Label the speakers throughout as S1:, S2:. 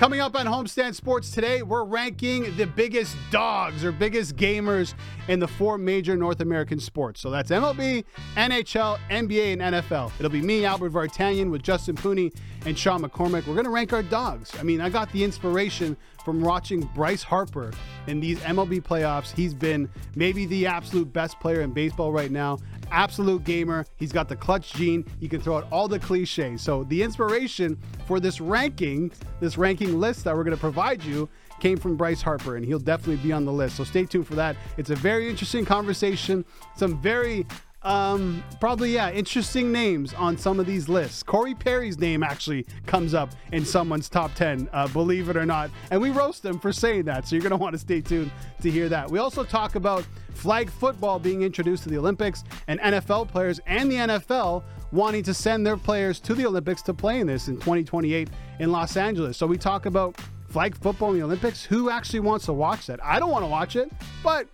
S1: Coming up on Homestand Sports today, we're ranking the biggest dogs or biggest gamers in the four major North American sports. So that's MLB, NHL, NBA, and NFL. It'll be me, Albert Vartanian, with Justin Pooney and Sean McCormick. We're going to rank our dogs. I mean, I got the inspiration from watching Bryce Harper in these MLB playoffs. He's been maybe the absolute best player in baseball right now. Absolute gamer. He's got the clutch gene. He can throw out all the cliches. So the inspiration for this ranking, this ranking list that we're going to provide you came from Bryce Harper, and he'll definitely be on the list. So stay tuned for that. It's a very interesting conversation. Some very um, probably yeah, interesting names on some of these lists. Corey Perry's name actually comes up in someone's top ten, uh, believe it or not, and we roast them for saying that. So you're gonna want to stay tuned to hear that. We also talk about flag football being introduced to the Olympics and NFL players and the NFL wanting to send their players to the Olympics to play in this in 2028 in Los Angeles. So we talk about flag football in the Olympics. Who actually wants to watch that? I don't want to watch it, but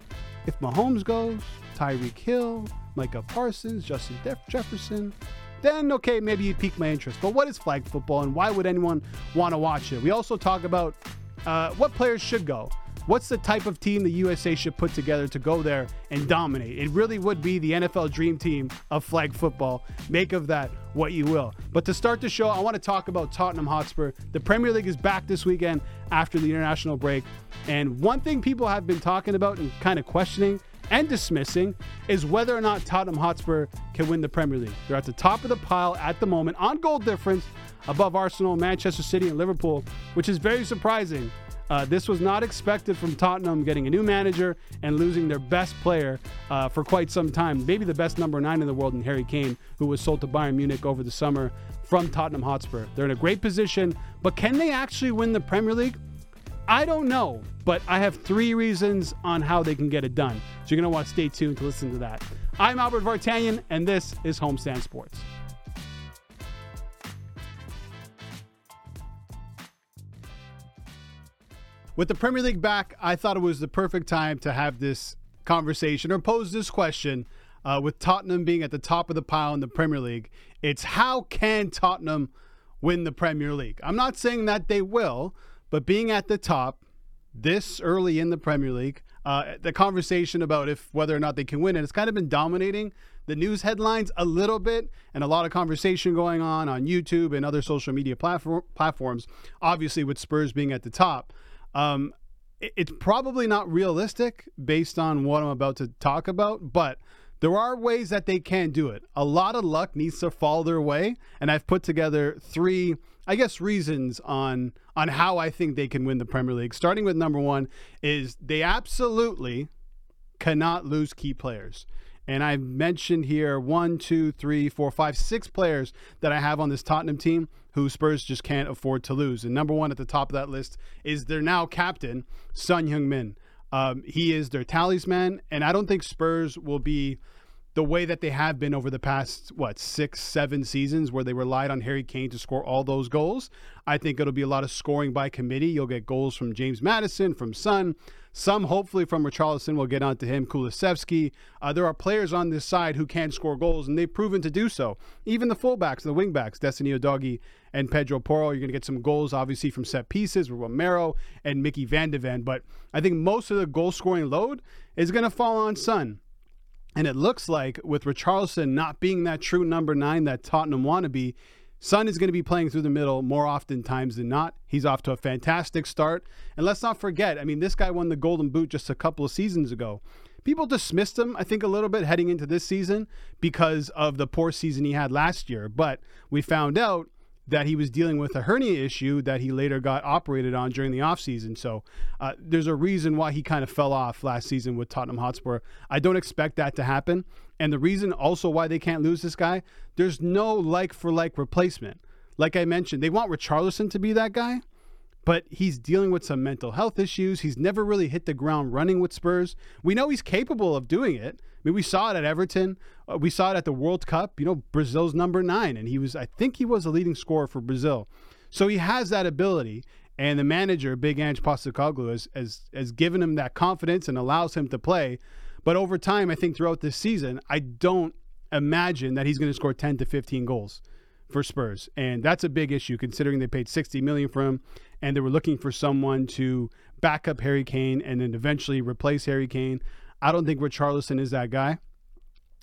S1: if Mahomes goes, Tyreek Hill, Micah Parsons, Justin Jefferson, then okay, maybe you pique my interest. But what is flag football and why would anyone want to watch it? We also talk about uh, what players should go. What's the type of team the USA should put together to go there and dominate? It really would be the NFL dream team of flag football. Make of that what you will. But to start the show, I want to talk about Tottenham Hotspur. The Premier League is back this weekend after the international break. And one thing people have been talking about and kind of questioning and dismissing is whether or not Tottenham Hotspur can win the Premier League. They're at the top of the pile at the moment on goal difference above Arsenal, Manchester City, and Liverpool, which is very surprising. Uh, this was not expected from Tottenham getting a new manager and losing their best player uh, for quite some time. Maybe the best number nine in the world in Harry Kane, who was sold to Bayern Munich over the summer from Tottenham Hotspur. They're in a great position, but can they actually win the Premier League? I don't know, but I have three reasons on how they can get it done. So you're going to want to stay tuned to listen to that. I'm Albert Vartanian, and this is Homestand Sports. With the Premier League back, I thought it was the perfect time to have this conversation or pose this question. Uh, with Tottenham being at the top of the pile in the Premier League, it's how can Tottenham win the Premier League? I'm not saying that they will, but being at the top this early in the Premier League, uh, the conversation about if whether or not they can win it has kind of been dominating the news headlines a little bit, and a lot of conversation going on on YouTube and other social media platform, platforms. Obviously, with Spurs being at the top, um, it, it's probably not realistic based on what I'm about to talk about, but there are ways that they can do it. A lot of luck needs to fall their way, and I've put together three I guess reasons on on how I think they can win the Premier League. Starting with number one is they absolutely cannot lose key players. And I've mentioned here one, two, three, four, five, six players that I have on this Tottenham team who Spurs just can't afford to lose. And number one at the top of that list is their now captain, Son Heung-min. Um, he is their talisman, and I don't think Spurs will be the way that they have been over the past what six seven seasons where they relied on harry kane to score all those goals i think it'll be a lot of scoring by committee. You'll get goals from james Maddison, from Son, some hopefully from richarlison. We'll get on to him kulusevski. Uh, there are players on this side who can score goals and they've proven to do so. Even the fullbacks the wingbacks destiny udogie and pedro porro you're going to get some goals obviously from set pieces with romero and micky van de ven. But i think most of the goal scoring load is going to fall on son and it looks like with Richarlison not being that true number nine that Tottenham want to be, Son is going to be playing through the middle more often times than not. He's off to a fantastic start. And let's not forget, I mean, this guy won the Golden Boot just a couple of seasons ago. People dismissed him, I think, a little bit heading into this season because of the poor season he had last year. But we found out that he was dealing with a hernia issue that he later got operated on during the offseason. So uh, there's a reason why he kind of fell off last season with Tottenham Hotspur. I don't expect that to happen. And the reason also why they can't lose this guy, there's no like for like replacement. Like I mentioned, they want Richarlison to be that guy but he's dealing with some mental health issues. He's never really hit the ground running with Spurs. We know he's capable of doing it. Mean, we saw it at Everton. Uh, we saw it at the World Cup. You know, Brazil's number nine, and he was, I think he was a leading scorer for Brazil. So he has that ability. And the manager, Big Ange Postecoglou, has, has, has given him that confidence and allows him to play. But over time, I think throughout this season, I don't imagine that he's going to score 10 to 15 goals for Spurs, and that's a big issue considering they paid 60 million for him, and they were looking for someone to back up Harry Kane and then eventually replace Harry Kane. I don't think Richarlison is that guy.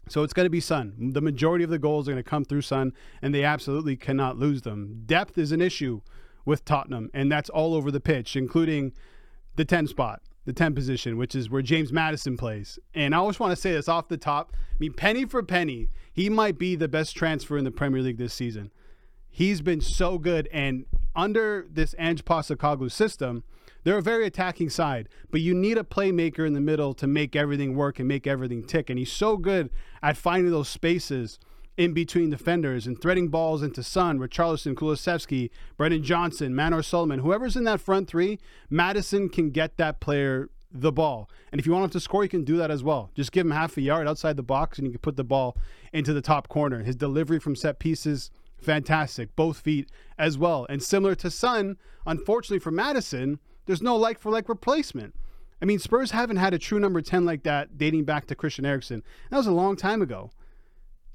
S1: So it's going to be Son. The majority of the goals are going to come through Son, and they absolutely cannot lose them. Depth is an issue with Tottenham, and that's all over the pitch, including the 10 spot, the 10 position, which is where James Maddison plays. And I always want to say this off the top. I mean, penny for penny, he might be the best transfer in the Premier League this season. He's been so good, and under this Ange Postecoglou system, they're a very attacking side, but you need a playmaker in the middle to make everything work and make everything tick. And he's so good at finding those spaces in between defenders and threading balls into Son, Richarlison, Kulusevski, Brennan Johnson, Manor Solomon, whoever's in that front three, Maddison can get that player the ball. And if you want him to score, you can do that as well. Just give him half a yard outside the box and you can put the ball into the top corner. His delivery from set pieces, fantastic. Both feet as well. And similar to Son, unfortunately for Maddison, there's no like for like replacement. I mean, Spurs haven't had a true number 10 like that dating back to Christian Eriksen. That was a long time ago.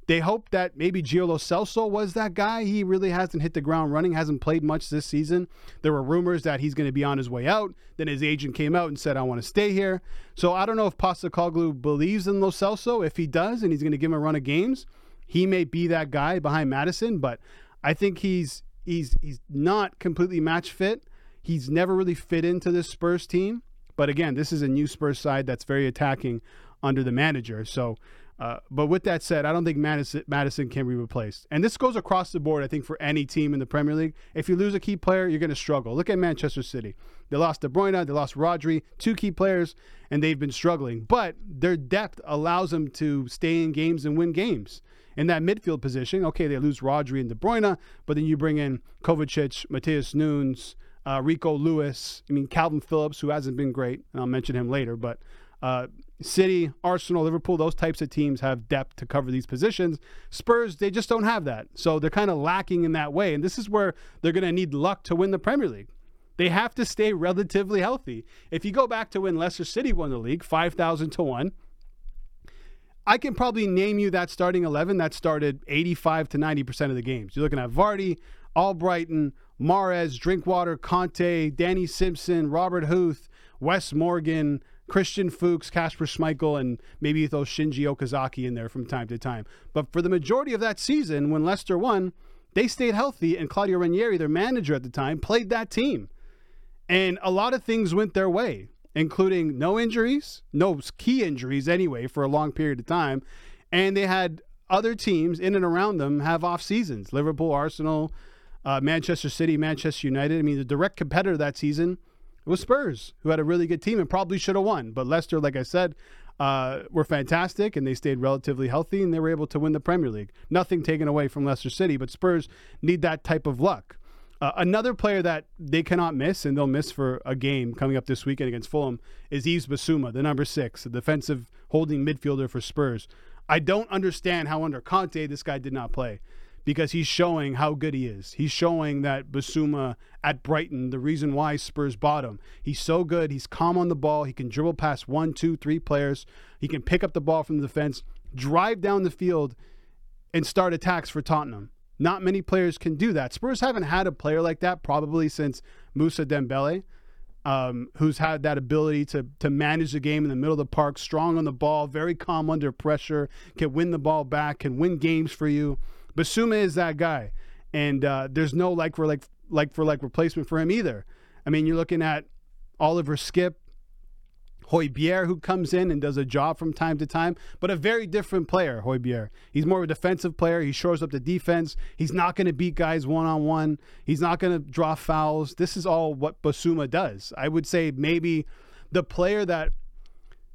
S1: They hope that maybe Gio Lo Celso was that guy. He really hasn't hit the ground running, hasn't played much this season. There were rumors that he's going to be on his way out. Then his agent came out and said, I want to stay here. So I don't know if Postecoglou believes in Lo Celso. If he does and he's going to give him a run of games, he may be that guy behind Maddison, But I think he's he's he's not completely match fit. He's never really fit into this Spurs team. But again, this is a new Spurs side that's very attacking under the manager. So, uh, but with that said, I don't think Madison, Maddison can be replaced. And this goes across the board, I think, for any team in the Premier League. If you lose a key player, you're going to struggle. Look at Manchester City. They lost De Bruyne, they lost Rodri, two key players, and they've been struggling. But their depth allows them to stay in games and win games. In that midfield position, okay, they lose Rodri and De Bruyne, but then you bring in Kovacic, Matheus Nunes, uh, Rico Lewis. I mean, Kalvin Phillips, who hasn't been great. And I'll mention him later, but uh, City, Arsenal, Liverpool, those types of teams have depth to cover these positions. Spurs, they just don't have that. So they're kind of lacking in that way. And this is where they're going to need luck to win the Premier League. They have to stay relatively healthy. If you go back to when Leicester City won the league, 5,000 to 1, I can probably name you that starting 11 that started 85 to 90% of the games. You're looking at Vardy, Albrighton, Mahrez, Drinkwater, Kanté, Danny Simpson, Robert Huth, Wes Morgan, Christian Fuchs, Kasper Schmeichel, and maybe throw Shinji Okazaki in there from time to time. But for the majority of that season, when Leicester won, they stayed healthy, and Claudio Ranieri, their manager at the time, played that team. And a lot of things went their way, including no injuries, no key injuries anyway, for a long period of time. And they had other teams in and around them have off seasons Liverpool, Arsenal, uh, Manchester City, Manchester United. I mean, the direct competitor that season was Spurs, who had a really good team and probably should have won. But Leicester, like I said, uh, were fantastic and they stayed relatively healthy and they were able to win the Premier League. Nothing taken away from Leicester City, but Spurs need that type of luck. Uh, another player that they cannot miss, and they'll miss for a game coming up this weekend against Fulham, is Yves Bissouma, the number six, the defensive holding midfielder for Spurs. I don't understand how under Conte this guy did not play because he's showing how good he is. He's showing that Bissouma at Brighton, the reason why Spurs bought him. He's so good. He's calm on the ball. He can dribble past one, two, three players. He can pick up the ball from the defense, drive down the field, and start attacks for Tottenham. Not many players can do that. Spurs haven't had a player like that probably since Moussa Dembele. Um, who's had that ability to to manage the game in the middle of the park, strong on the ball, very calm under pressure, can win the ball back, can win games for you. Bissouma is that guy, and uh, there's no like for like like for like replacement for him either. I mean, you're looking at Oliver Skipp, Højbjerg, who comes in and does a job from time to time, but a very different player, Højbjerg. He's more of a defensive player. He shores up the defense. He's not going to beat guys one on one. He's not going to draw fouls. This is all what Bissouma does. I would say maybe the player that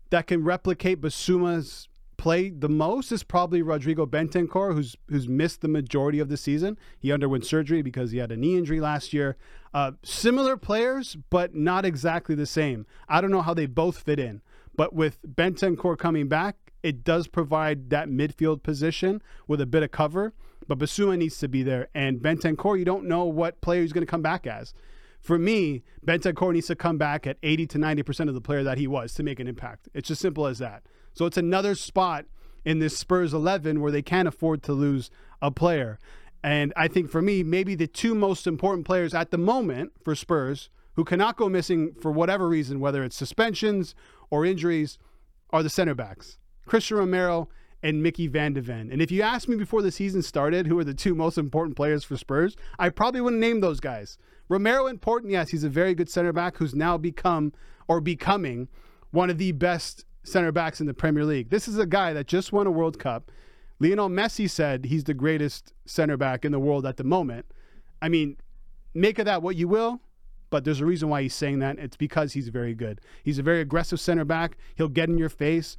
S1: that can replicate Bissouma's played the most is probably Rodrigo Bentancur, who's who's missed the majority of the season. He underwent surgery because he had a knee injury last year. Uh, similar players, but not exactly the same. I don't know how they both fit in, but with Bentancur coming back, it does provide that midfield position with a bit of cover. But Bissouma needs to be there, and Bentancur, you don't know what player he's going to come back as. For me, Bentancur needs to come back at 80 to 90% of the player that he was to make an impact. It's as simple as that. So it's another spot in this Spurs 11 where they can't afford to lose a player. And I think for me, maybe the two most important players at the moment for Spurs who cannot go missing for whatever reason, whether it's suspensions or injuries, are the center backs Cristian Romero and Micky Van de Ven. And if you asked me before the season started who are the two most important players for Spurs, I probably wouldn't name those guys. Romero important, yes, he's a very good center back who's now become or becoming one of the best center backs in the Premier League. This is a guy that just won a World Cup. Lionel Messi said he's the greatest center back in the world at the moment. I mean, make of that what you will, but there's a reason why he's saying that. It's because he's very good. He's a very aggressive center back. He'll get in your face,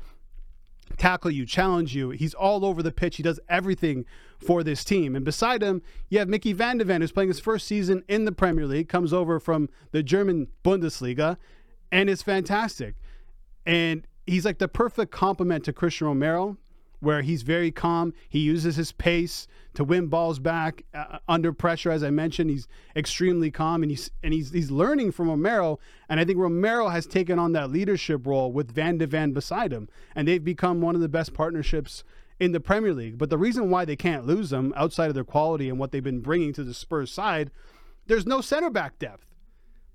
S1: tackle you, challenge you. He's all over the pitch. He does everything for this team. And beside him, you have Micky Van de Ven, who's playing his first season in the Premier League, comes over from the German Bundesliga, and is fantastic. And he's like the perfect complement to Cristian Romero, where he's very calm. He uses his pace to win balls back uh, under pressure. As I mentioned, he's extremely calm and he's and he's he's learning from Romero. And I think Romero has taken on that leadership role with Van de Ven beside him, and they've become one of the best partnerships in the Premier League. But the reason why they can't lose them outside of their quality and what they've been bringing to the Spurs side, there's no center back depth.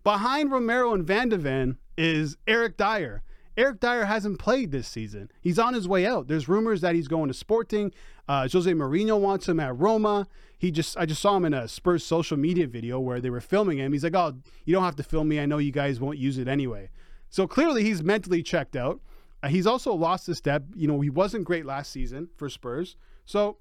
S1: Behind Romero and Van de Ven is Eric Dier. Eric Dier hasn't played this season. He's on his way out. There's rumors that he's going to Sporting. Uh, Jose Mourinho wants him at Roma. He just, I just saw him in a Spurs social media video where they were filming him. He's like, "Oh, you don't have to film me. I know you guys won't use it anyway." So clearly, he's mentally checked out. Uh, he's also lost a step. You know, he wasn't great last season for Spurs. So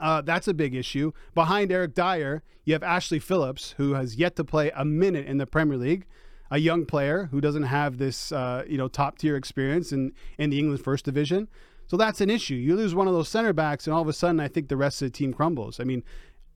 S1: uh, that's a big issue. Behind Eric Dier, you have Ashley Phillips, who has yet to play a minute in the Premier League a young player who doesn't have this uh, you know top tier experience in in the England First Division. So that's an issue. You lose one of those center backs, and all of a sudden, I think the rest of the team crumbles. I mean,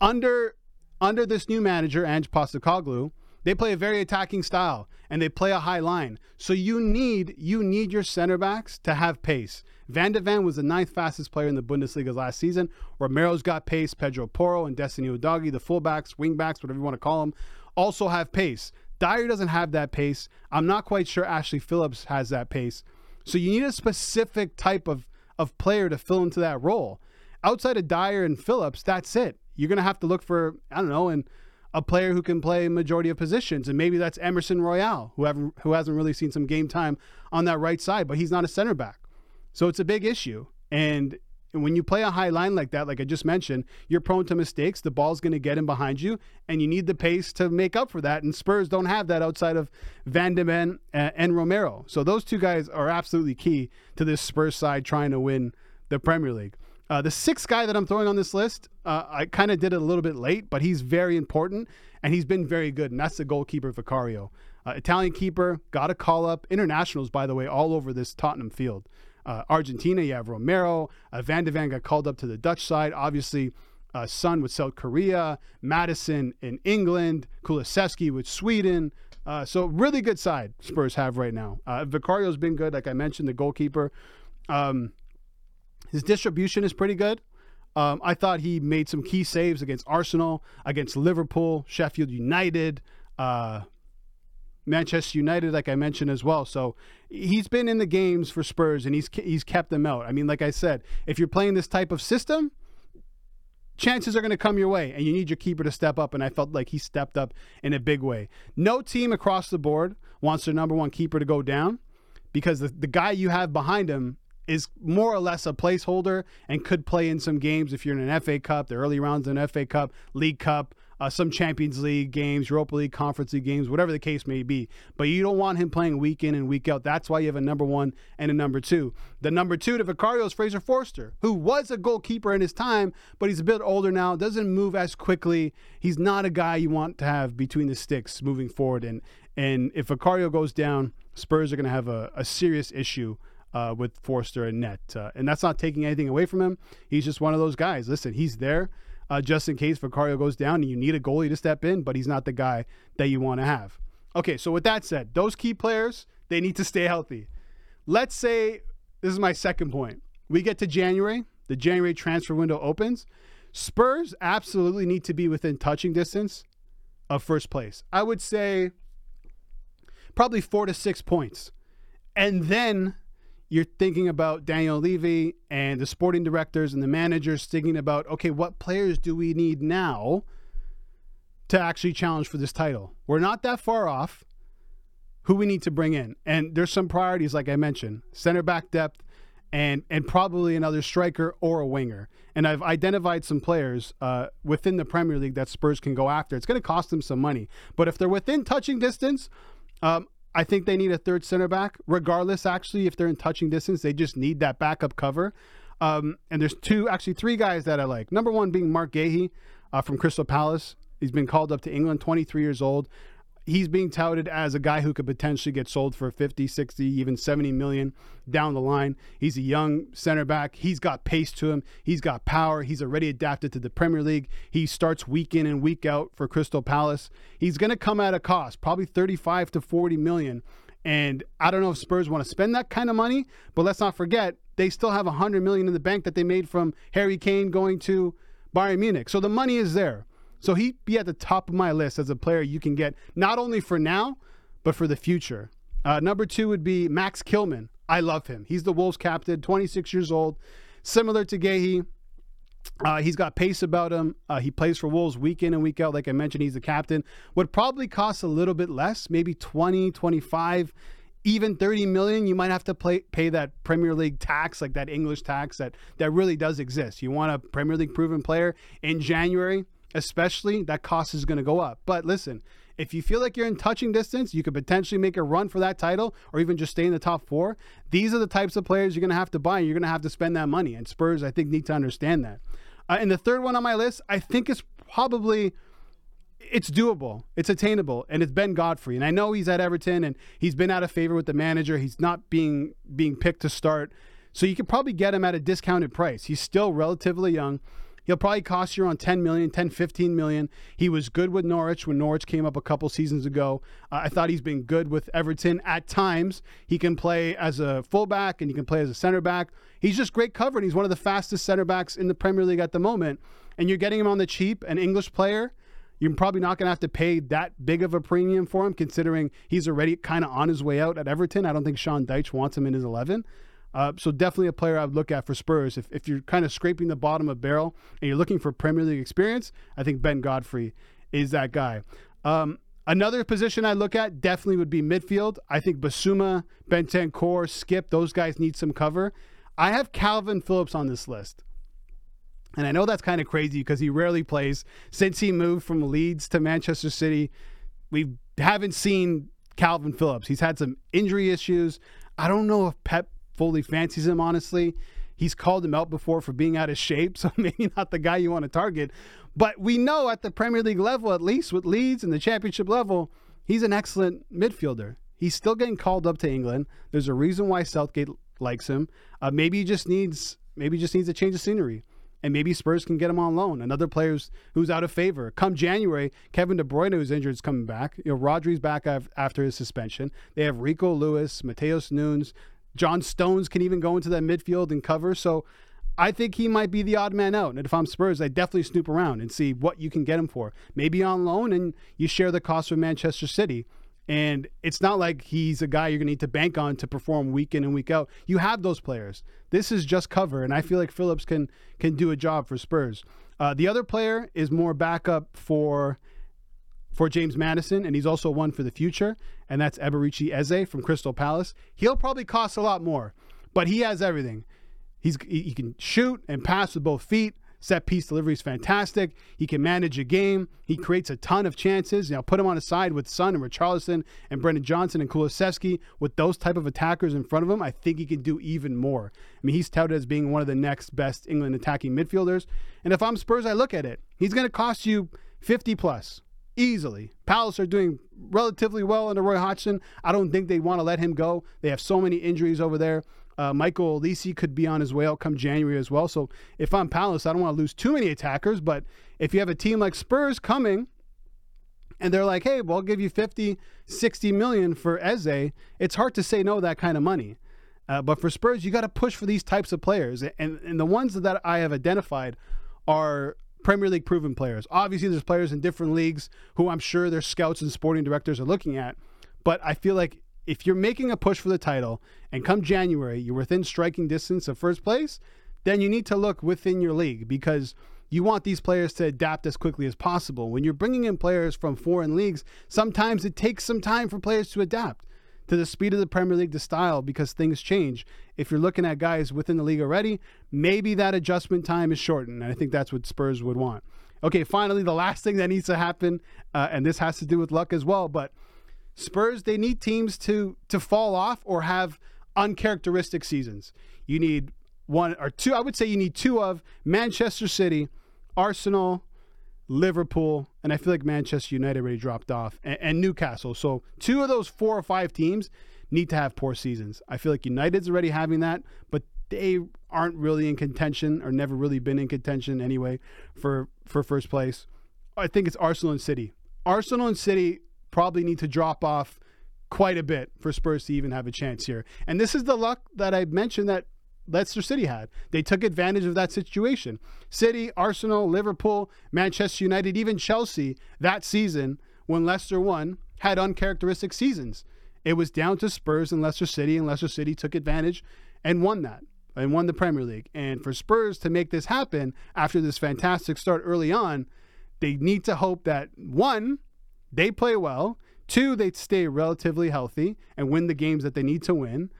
S1: under under this new manager, Ange Postecoglou, they play a very attacking style and they play a high line. So you need you need your center backs to have pace. Van de Ven was the ninth fastest player in the Bundesliga last season. Romero's got pace. Pedro Porro and Destiny Udogie, the fullbacks, wingbacks, whatever you want to call them, also have pace. Dier doesn't have that pace. I'm not quite sure Ashley Phillips has that pace. So you need a specific type of, of player to fill into that role. Outside of Dier and Phillips, that's it. You're going to have to look for, I don't know, and a player who can play majority of positions. And maybe that's Emerson Royal, who, haven't, who hasn't really seen some game time on that right side, but he's not a center back. So it's a big issue. And and when you play a high line like that, like I just mentioned, you're prone to mistakes. The ball's going to get in behind you, and you need the pace to make up for that. And Spurs don't have that outside of Van de Ven and Romero. So those two guys are absolutely key to this Spurs side trying to win the Premier League. Uh, the sixth guy that I'm throwing on this list, uh, I kind of did it a little bit late, but he's very important, and he's been very good, and that's the goalkeeper Vicario. Uh, Italian keeper, got a call up. Internationals, by the way, all over this Tottenham field uh, Argentina, you have Romero. Uh, Van de Ven got called up to the Dutch side. Obviously, uh, Son with South Korea, Maddison in England, Kulusevski with Sweden. Uh, so really good side Spurs have right now. Uh, Vicario's been good, like I mentioned, the goalkeeper. Um, his distribution is pretty good. Um, I thought he made some key saves against Arsenal, against Liverpool, Sheffield United, uh, Manchester United, like I mentioned as well. So he's been in the games for Spurs and he's he's kept them out. I mean, like I said, if you're playing this type of system, chances are going to come your way, and you need your keeper to step up. And I felt like he stepped up in a big way. No team across the board wants their number one keeper to go down because the, the guy you have behind him is more or less a placeholder and could play in some games if you're in an FA Cup, the early rounds in FA Cup, League Cup, uh, some Champions League games, Europa League, Conference League games, whatever the case may be. But you don't want him playing week in and week out. That's why you have a number one and a number two. The number two to Vicario is Fraser Forster, who was a goalkeeper in his time, but he's a bit older now, doesn't move as quickly. He's not a guy you want to have between the sticks moving forward. And and if Vicario goes down, Spurs are going to have a, a serious issue. Uh, with Forster and net. Uh, and that's not taking anything away from him. He's just one of those guys. Listen, he's there uh, just in case Vicario goes down and you need a goalie to step in, but he's not the guy that you want to have. Okay, so with that said, those key players, they need to stay healthy. Let's say this is my second point. We get to January, the January transfer window opens. Spurs absolutely need to be within touching distance of first place. I would say probably four to six points. And then you're thinking about Daniel Levy and the sporting directors and the managers thinking about, okay, what players do we need now to actually challenge for this title? We're not that far off who we need to bring in. And there's some priorities, like I mentioned center back depth and, and probably another striker or a winger. And I've identified some players uh, within the Premier League that Spurs can go after. It's going to cost them some money. But if they're within touching distance, um, I think they need a third center back, regardless, actually, if they're in touching distance. They just need that backup cover. Um, and there's two, actually, three guys that I like. Number one being Marc Guéhi uh, from Crystal Palace. He's been called up to England, 23 years old he's being touted as a guy who could potentially get sold for 50, 60, even 70 million down the line. He's a young center back. He's got pace to him. He's got power. He's already adapted to the Premier League. He starts week in and week out for Crystal Palace. He's going to come at a cost, probably 35 to 40 million. And I don't know if Spurs want to spend that kind of money, but let's not forget they still have 100 million in the bank that they made from Harry Kane going to Bayern Munich. So the money is there. So he'd be at the top of my list as a player you can get not only for now, but for the future. Uh, number two would be Max Kilman. I love him. He's the Wolves captain, 26 years old, similar to Guéhi. Uh, he's got pace about him. Uh, he plays for Wolves week in and week out. Like I mentioned, he's the captain. Would probably cost a little bit less, maybe 20, 25, even 30 million. You might have to play, pay that Premier League tax, like that English tax that, that really does exist. You want a Premier League proven player in January, especially, that cost is going to go up. But listen, if you feel like you're in touching distance, you could potentially make a run for that title or even just stay in the top four. These are the types of players you're going to have to buy. And you're going to have to spend that money. And Spurs, I think, need to understand that. Uh, and the third one on my list, I think is probably it's doable, it's attainable, and it's Ben Godfrey. And I know he's at Everton and he's been out of favor with the manager. He's not being being picked to start, so you could probably get him at a discounted price. He's still relatively young. He'll probably cost you around 10 million, 10, 15 million. He was good with Norwich when Norwich came up a couple seasons ago. Uh, I thought he's been good with Everton at times. He can play as a fullback and he can play as a center back. He's just great cover and he's one of the fastest center backs in the Premier League at the moment. And you're getting him on the cheap, an English player. You're probably not going to have to pay that big of a premium for him, considering he's already kind of on his way out at Everton. I don't think Sean Dyche wants him in his 11. Uh, so definitely a player I would look at for Spurs. If, if you're kind of scraping the bottom of barrel and you're looking for Premier League experience, I think Ben Godfrey is that guy. Um, another position I look at definitely would be midfield. I think Bissouma, Bentancur, Skipp, those guys need some cover. I have Kalvin Phillips on this list. And I know that's kind of crazy because he rarely plays. Since he moved from Leeds to Manchester City, we haven't seen Kalvin Phillips. He's had some injury issues. I don't know if Pep fully fancies him, honestly. He's called him out before for being out of shape, so maybe not the guy you want to target. But we know at the Premier League level, at least with Leeds and the championship level, he's an excellent midfielder. He's still getting called up to England. There's a reason why Southgate likes him. Uh, maybe he just needs maybe he just needs a change of scenery. And maybe Spurs can get him on loan. Another player who's out of favor. Come January, Kevin De Bruyne, who's injured, is coming back. You know, Rodri's back after his suspension. They have Rico Lewis, Matheus Nunes, John Stones can even go into that midfield and cover. So I think he might be the odd man out. And if I'm Spurs, I definitely snoop around and see what you can get him for. Maybe on loan and you share the cost with Manchester City. And it's not like he's a guy you're going to need to bank on to perform week in and week out. You have those players. This is just cover, and I feel like Phillips can can do a job for Spurs. Uh, the other player is more backup for for James Maddison, and he's also one for the future, and that's Eberechi Eze from Crystal Palace. He'll probably cost a lot more, but he has everything. He's he can shoot and pass with both feet. Set piece delivery is fantastic. He can manage a game. He creates a ton of chances. You know, put him on a side with Son and Richarlison and Brennan Johnson and Kulusevski with those type of attackers in front of him. I think he can do even more. I mean, he's touted as being one of the next best England attacking midfielders. And if I'm Spurs, I look at it. He's going to cost you 50 plus easily. Palace are doing relatively well under Roy Hodgson. I don't think they want to let him go. They have so many injuries over there. Uh, Michael Olise could be on his way out come January as well. So if I'm Palace, I don't want to lose too many attackers. But if you have a team like Spurs coming and they're like, hey, well, I'll give you 50, 60 million for Eze, it's hard to say no that kind of money. Uh, but for Spurs, you got to push for these types of players. And, and the ones that I have identified are Premier League proven players. Obviously, there's players in different leagues who I'm sure their scouts and sporting directors are looking at, but I feel like if you're making a push for the title and come January you're within striking distance of first place, then you need to look within your league because you want these players to adapt as quickly as possible. When you're bringing in players from foreign leagues, sometimes it takes some time for players to adapt to the speed of the Premier League, the style, because things change. If you're looking at guys within the league already, maybe that adjustment time is shortened. And I think that's what Spurs would want. Okay, finally, the last thing that needs to happen, uh, and this has to do with luck as well, but Spurs, they need teams to to fall off or have uncharacteristic seasons. You need one or two, I would say you need two of Manchester City, Arsenal, Liverpool, and I feel like Manchester United already dropped off, and, and, Newcastle. So two of those four or five teams need to have poor seasons. I feel like United's already having that, but they aren't really in contention or never really been in contention anyway for for first place. I think it's Arsenal and City. Arsenal and City probably need to drop off quite a bit for Spurs to even have a chance here. And this is the luck that I mentioned that Leicester City had. They took advantage of that situation. City, Arsenal, Liverpool, Manchester United, even Chelsea that season when Leicester won had uncharacteristic seasons. It was down to Spurs and Leicester City, and Leicester City took advantage and won that and won the Premier League. And for Spurs to make this happen after this fantastic start early on, they need to hope that one, they play well, two, they stay relatively healthy and win the games that they need to win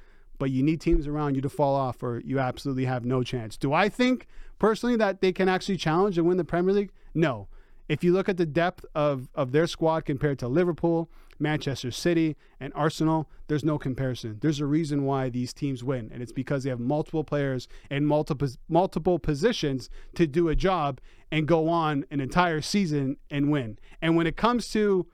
S1: but you need teams around you to fall off or you absolutely have no chance. Do I think personally that they can actually challenge and win the Premier League? No. If you look at the depth of, of their squad compared to Liverpool, Manchester City, and Arsenal, there's no comparison. There's a reason why these teams win, and it's because they have multiple players in multiple multiple positions to do a job and go on an entire season and win. And when it comes to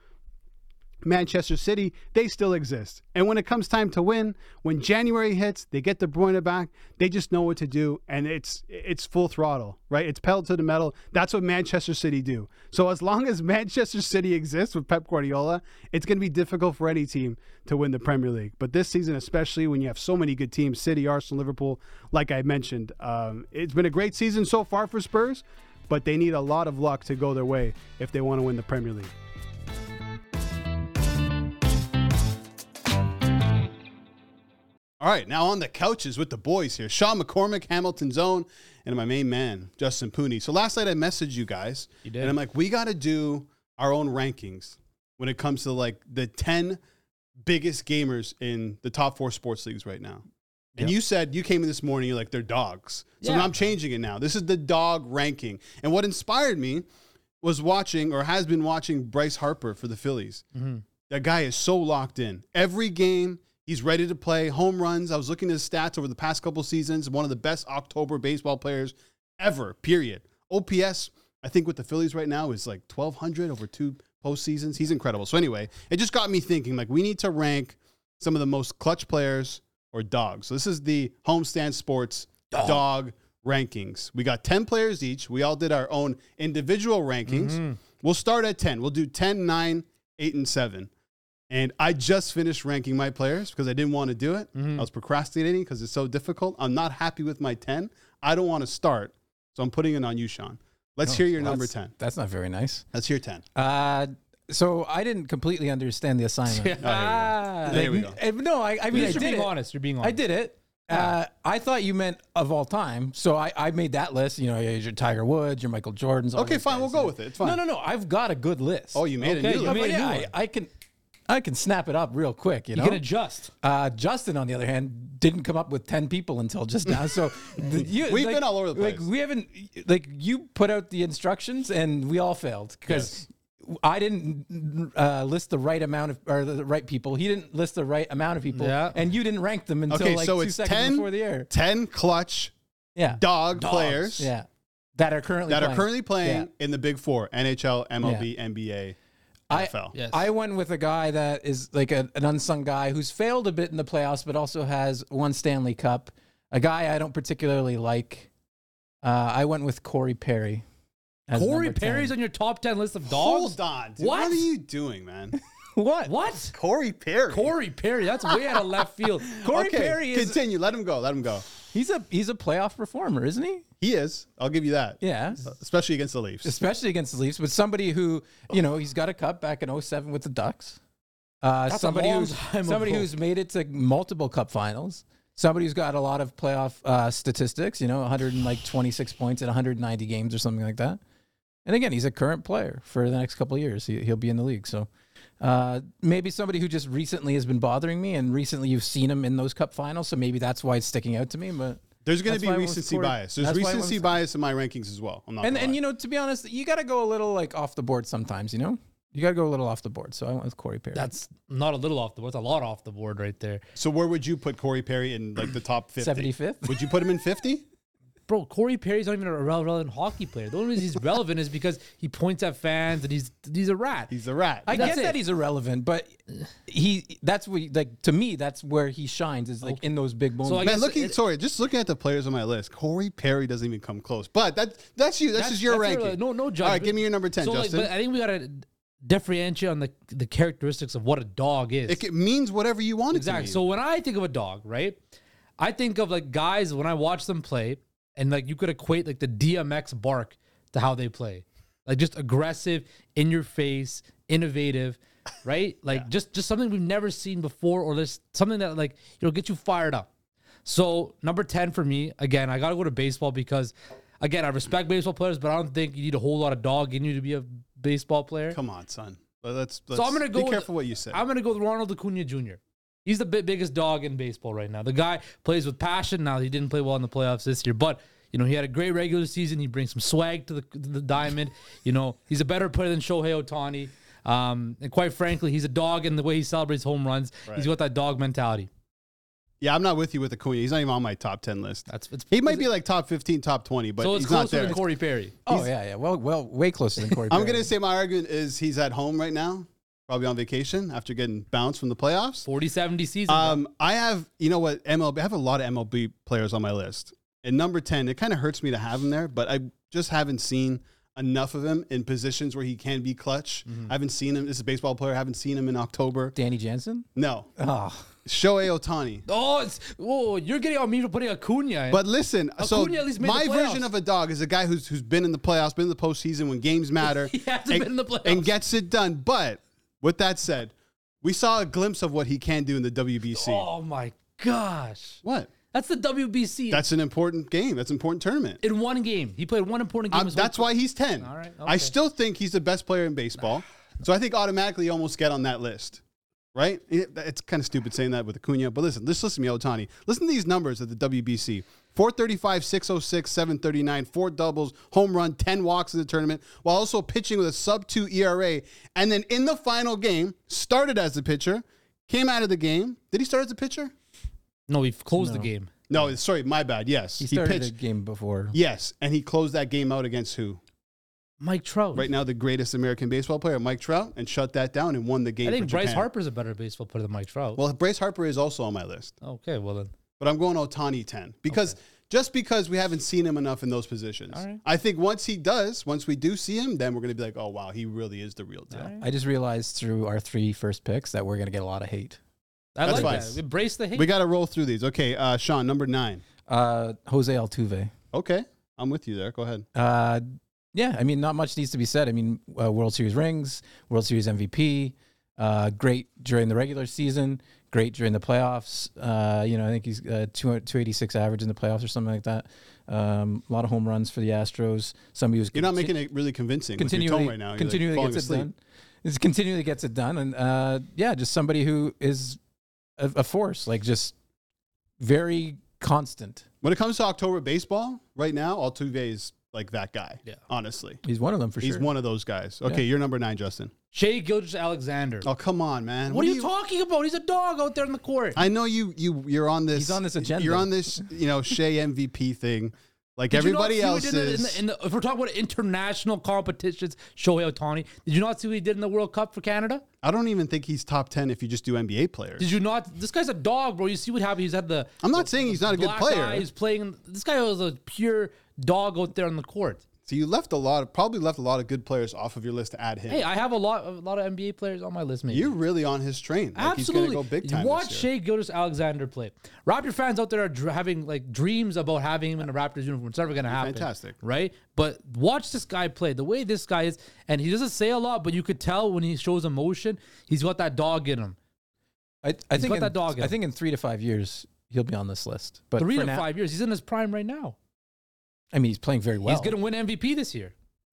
S1: Manchester City, they still exist. And when it comes time to win, when January hits, they get De Bruyne back. They just know what to do, and it's it's full throttle, right? It's pedal to the metal. That's what Manchester City do. So as long as Manchester City exists with Pep Guardiola, it's going to be difficult for any team to win the Premier League. But this season, especially when you have so many good teams, City, Arsenal, Liverpool, like I mentioned, um, it's been a great season so far for Spurs. But they need a lot of luck to go their way if they want to win the Premier League. All right, now on the couches with the boys here. Sean McCormick, Hamilton Zone, and my main man, Justin Pooney. So last night I messaged you guys.
S2: You did.
S1: And I'm like, we got to do our own rankings when it comes to like the 10 biggest gamers in the top four sports leagues right now. And yep. you said you came in this morning, you're like, they're dogs. So yeah. I'm changing it now. This is the dog ranking. And what inspired me was watching or has been watching Bryce Harper for the Phillies. Mm-hmm. That guy is so locked in. Every game, He's ready to play home runs. I was looking at his stats over the past couple seasons. One of the best October baseball players ever, period. OPS, I think with the Phillies right now is like 1,200 over two postseasons. He's incredible. So, anyway, it just got me thinking like, we need to rank some of the most clutch players or dogs. So, this is the Homestand Sports dog, dog rankings. We got 10 players each. We all did our own individual rankings. Mm-hmm. We'll start at 10. We'll do 10, 9, 8, and 7. And I just finished ranking my players because I didn't want to do it. Mm-hmm. I was procrastinating because it's so difficult. I'm not happy with my 10. I don't want to start. So I'm putting it on you, Sean. Let's oh, hear your well, number 10.
S3: That's not very nice.
S1: Let's hear 10.
S3: Uh, so I didn't completely understand the assignment.
S1: oh, there we go.
S3: There we go. No, I, I mean, I
S2: you're
S3: being
S2: it. honest. You're being honest.
S3: I did it. Uh, I thought you meant of all time, so I, I made that list. You know, your Tiger Woods, your Michael Jordans.
S1: Okay, fine, we'll go with it. It's fine.
S3: No, no, no. I've got a good list.
S1: Oh, you made
S3: okay,
S1: a new
S3: you Made a new I, I, can. I can snap it up real quick. You, know,
S2: you can adjust.
S3: Uh, Justin, on the other hand, didn't come up with ten people until just now. So
S1: the, you, we've like, been all over the place.
S3: Like we haven't, like you put out the instructions and we all failed because. Yes. I didn't uh, list the right amount of or the right people. He didn't list the right amount of people, yeah. and you didn't rank them until
S1: okay,
S3: like
S1: so
S3: two seconds
S1: 10,
S3: before the air.
S1: Ten clutch,
S3: yeah,
S1: dog
S3: Dogs.
S1: players,
S3: yeah, that are currently
S1: that
S3: playing.
S1: are currently playing yeah. in the Big Four: NHL, MLB, yeah. NBA.
S3: NFL. I, yes. I went with a guy that is like a, an unsung guy who's failed a bit in the playoffs, but also has one Stanley Cup. A guy I don't particularly like. Uh, I went with Corey Perry.
S2: Corey Perry's 10. on your top 10 list of dogs?
S1: Hold on. Dude. What? what are you doing, man?
S3: what?
S2: What?
S1: Corey Perry.
S2: Corey Perry. That's way out of left field.
S3: Corey
S1: okay,
S3: Perry
S1: is. Continue. Let him go. Let him go.
S3: He's a he's a playoff performer, isn't he?
S1: He is. I'll give you that.
S3: Yeah.
S1: Especially against the Leafs.
S3: Especially against the Leafs, but somebody who, you know, he's got a cup back in 07 with the Ducks. Uh,
S2: That's a
S3: somebody
S2: long
S3: who's
S2: time
S3: somebody
S2: ago.
S3: who's made it to multiple cup finals. Somebody who's got a lot of playoff uh, statistics. You know, 126 points in 190 games or something like that. And again, he's a current player for the next couple of years. He, he'll be in the league. So uh, maybe somebody who just recently has been bothering me, and recently you've seen him in those cup finals. So maybe that's why it's sticking out to me. But
S1: There's going to be
S3: why I went with
S1: recency bias. There's
S3: that's why I went
S1: recency bias in my rankings as well. I'm not.
S3: and and
S1: lie.
S3: you know, to be honest, you got to go a little like off the board sometimes. You know, you got to go a little off the board. So I went with Corey Perry.
S2: That's not a little off the board. It's a lot off the board right there.
S1: so where would you put Corey Perry in like the top 50?
S3: 75th.
S1: Would you put him in 50?
S2: Bro, Corey Perry's not even a relevant hockey player. The only reason he's relevant is because he points at fans and he's he's a rat.
S1: He's a rat.
S3: I
S2: That's
S3: get
S2: it.
S3: that he's irrelevant, but he that's what like to me that's where he shines is like in those big moments.
S2: I
S1: Man,
S2: guess
S1: looking
S2: it-
S1: sorry, just looking at the players on my list, Corey Perry doesn't even come close. But that that's you. That's,
S2: That's-
S1: just your
S2: that's
S1: ranking.
S2: no, no
S1: All
S2: judgment.
S1: right, give me your number ten,
S2: So, like,
S1: Justin.
S2: but I think we gotta differentiate on the the characteristics of what a dog is.
S1: it, ca- means whatever you want it
S2: Exactly. So when I think of a dog, right, I think of like guys when I watch them play, and like you could equate like the DMX bark to how they play, like just aggressive, in your face, innovative, right? Like just just something we've never seen before, or just something that like you know get you fired up. So number ten for me, again, I gotta go to baseball because. Again, I respect baseball players, but I don't think you need a whole lot of dog in you to be a baseball player.
S1: Come on, son. Let's, let's
S2: So I'm gonna go.
S1: be
S2: with-
S1: careful what you say.
S2: I'm gonna go with Ronald Acuna Jr. He's the bi- biggest dog in baseball right now. The guy plays with passion. Now he didn't play well in the playoffs this year, but you know he had a great regular season. He brings some swag to the, to the diamond. You know he's a better player than Shohei Ohtani. Um, and quite frankly, he's a dog in the way he celebrates home runs.
S1: Right.
S2: He's got that dog mentality.
S1: yeah, I'm not with you with Acuna. He's not even on my top ten list.
S2: That's it's,
S1: He might be like top 15, top 20, but
S2: so it's
S1: he's not
S2: closer
S1: there.
S2: than Corey Perry.
S3: oh yeah, yeah. Well, well, way closer than Corey.
S1: I'm
S3: Perry.
S1: gonna say my argument is he's at home right now, probably on vacation after getting bounced from the playoffs.
S2: 40-70 season.
S1: Um, I have, you know what, MLB. I have a lot of MLB players on my list. And number ten, it kind of hurts me to have him there, but I just haven't seen enough of him in positions where he can be clutch. I haven't seen him. This is a baseball player. I haven't seen him in October.
S3: Danny Jansen.
S1: No,
S3: Oh,
S1: Shohei Ohtani.
S2: oh, it's! You're getting on me for putting Acuna. In.
S1: But listen, so
S2: Acuna at least made
S1: my version of a dog is a guy who's who's been in the playoffs, been in the postseason when games matter.
S2: He hasn't
S1: and,
S2: been in the playoffs.
S1: and gets it done. But with that said, we saw a glimpse of what he can do in the WBC.
S2: oh my gosh,
S1: What?
S2: that's the WBC.
S1: That's an important game. That's an important tournament.
S2: in one game. He played one important game.
S1: Um, that's why he's 10.
S2: All right,
S1: I still think he's the best player in baseball. So I think automatically you almost get on that list. Right? It- It's kind of stupid saying that with Acuna, but listen, let's listen to me, Ohtani. Listen to these numbers at the WBC 435, 606, 739, four doubles, home run, 10 walks in the tournament, while also pitching with a sub 2 ERA. And then in the final game, started as a pitcher, came out of the game. Did he start as a pitcher?
S2: No, he closed the game.
S1: No, sorry, my bad. Yes.
S3: he
S1: He,
S3: started
S1: pitched.
S3: the game before.
S1: Yes. And he closed that game out against who?
S2: Mike Trout.
S1: right now the greatest American baseball player, Mike Trout, and shut that down and won the game.
S2: I think
S1: for
S2: Bryce
S1: Japan.
S2: Harper's a better baseball player than Mike Trout.
S1: Well, Bryce Harper is also on my list,
S2: okay, well then.
S1: But I'm going Ohtani ten because just because we haven't seen him enough in those positions.
S2: All right.
S1: I think once he does, once we do see him, then we're going to be like, oh wow, he really is the real deal.
S2: All right.
S3: I just realized through our three first picks that we're gonna get a lot of hate.
S2: I
S1: That's
S2: like
S1: fine.
S2: that. Embrace the hate.
S1: We got to roll through these. Okay, uh, Sean, number nine.
S3: Uh, Jose Altuve.
S1: Okay, I'm with you there. Go ahead.
S3: Uh, yeah, I mean, not much needs to be said. I mean, uh, World Series rings, World Series MVP, uh, great during the regular season, great during the playoffs. Uh, you know, I think he's uh, 286 average in the playoffs or something like that. Um, a lot of home runs for the Astros. Somebody who's
S1: You're not making it really convincing.
S3: continually
S1: right now. Like,
S3: continually
S1: falling
S3: gets it done. It's continually gets it done, and uh, yeah, just somebody who is a, a force, like just very constant.
S1: When it comes to October baseball, right now, Altuve is like that guy.
S2: Yeah.
S1: honestly,
S3: He's one of them for
S1: he's
S3: sure.
S1: He's one of those guys. Okay,
S3: Yeah.
S1: you're number nine, Justin.
S2: Shai Gilgeous-Alexander.
S1: Oh come on, man.
S2: what, are you, talking about? He's a dog out there in the court.
S1: I know you you you're on this.
S3: He's on this agenda.
S1: You're on this you know Shai MVP thing, like
S2: Did you not
S1: everybody
S2: see what
S1: else
S2: he did in
S1: is.
S2: the- in the- if we're talking about international competitions, Shohei Ohtani, did you not see what he did in the World Cup for Canada?
S1: I don't even think he's top ten if you just do NBA players.
S2: Did you not? This guy's a dog, bro. You see what happened? He's had the.
S1: I'm not saying he's not a good player.
S2: He's playing. This guy was a pure dog out there on the court.
S1: So you left a lot, of, probably left a lot of good players off of your list to add him.
S2: Hey, I have a lot, a lot of NBA players on my list. Maybe
S1: You're really on his train. Like
S2: Absolutely.
S1: He's going to go big time.
S2: Watch
S1: this year.
S2: Shai Gilgeous-Alexander play. Raptor fans out there are dr- having like dreams about having him in a Raptors uniform. It's never going to happen.
S1: fantastic.
S2: Right? But watch this guy play. The way this guy is, and he doesn't say a lot, but you could tell when he shows emotion, he's got that dog in him.
S3: I, I think
S2: got
S3: in,
S2: that dog in
S3: I
S2: him.
S3: think in three to five years he'll be on this list. But
S2: Three to
S3: now-
S2: five years. He's in his prime right now.
S3: I mean, he's playing very well.
S2: He's going to win MVP this year.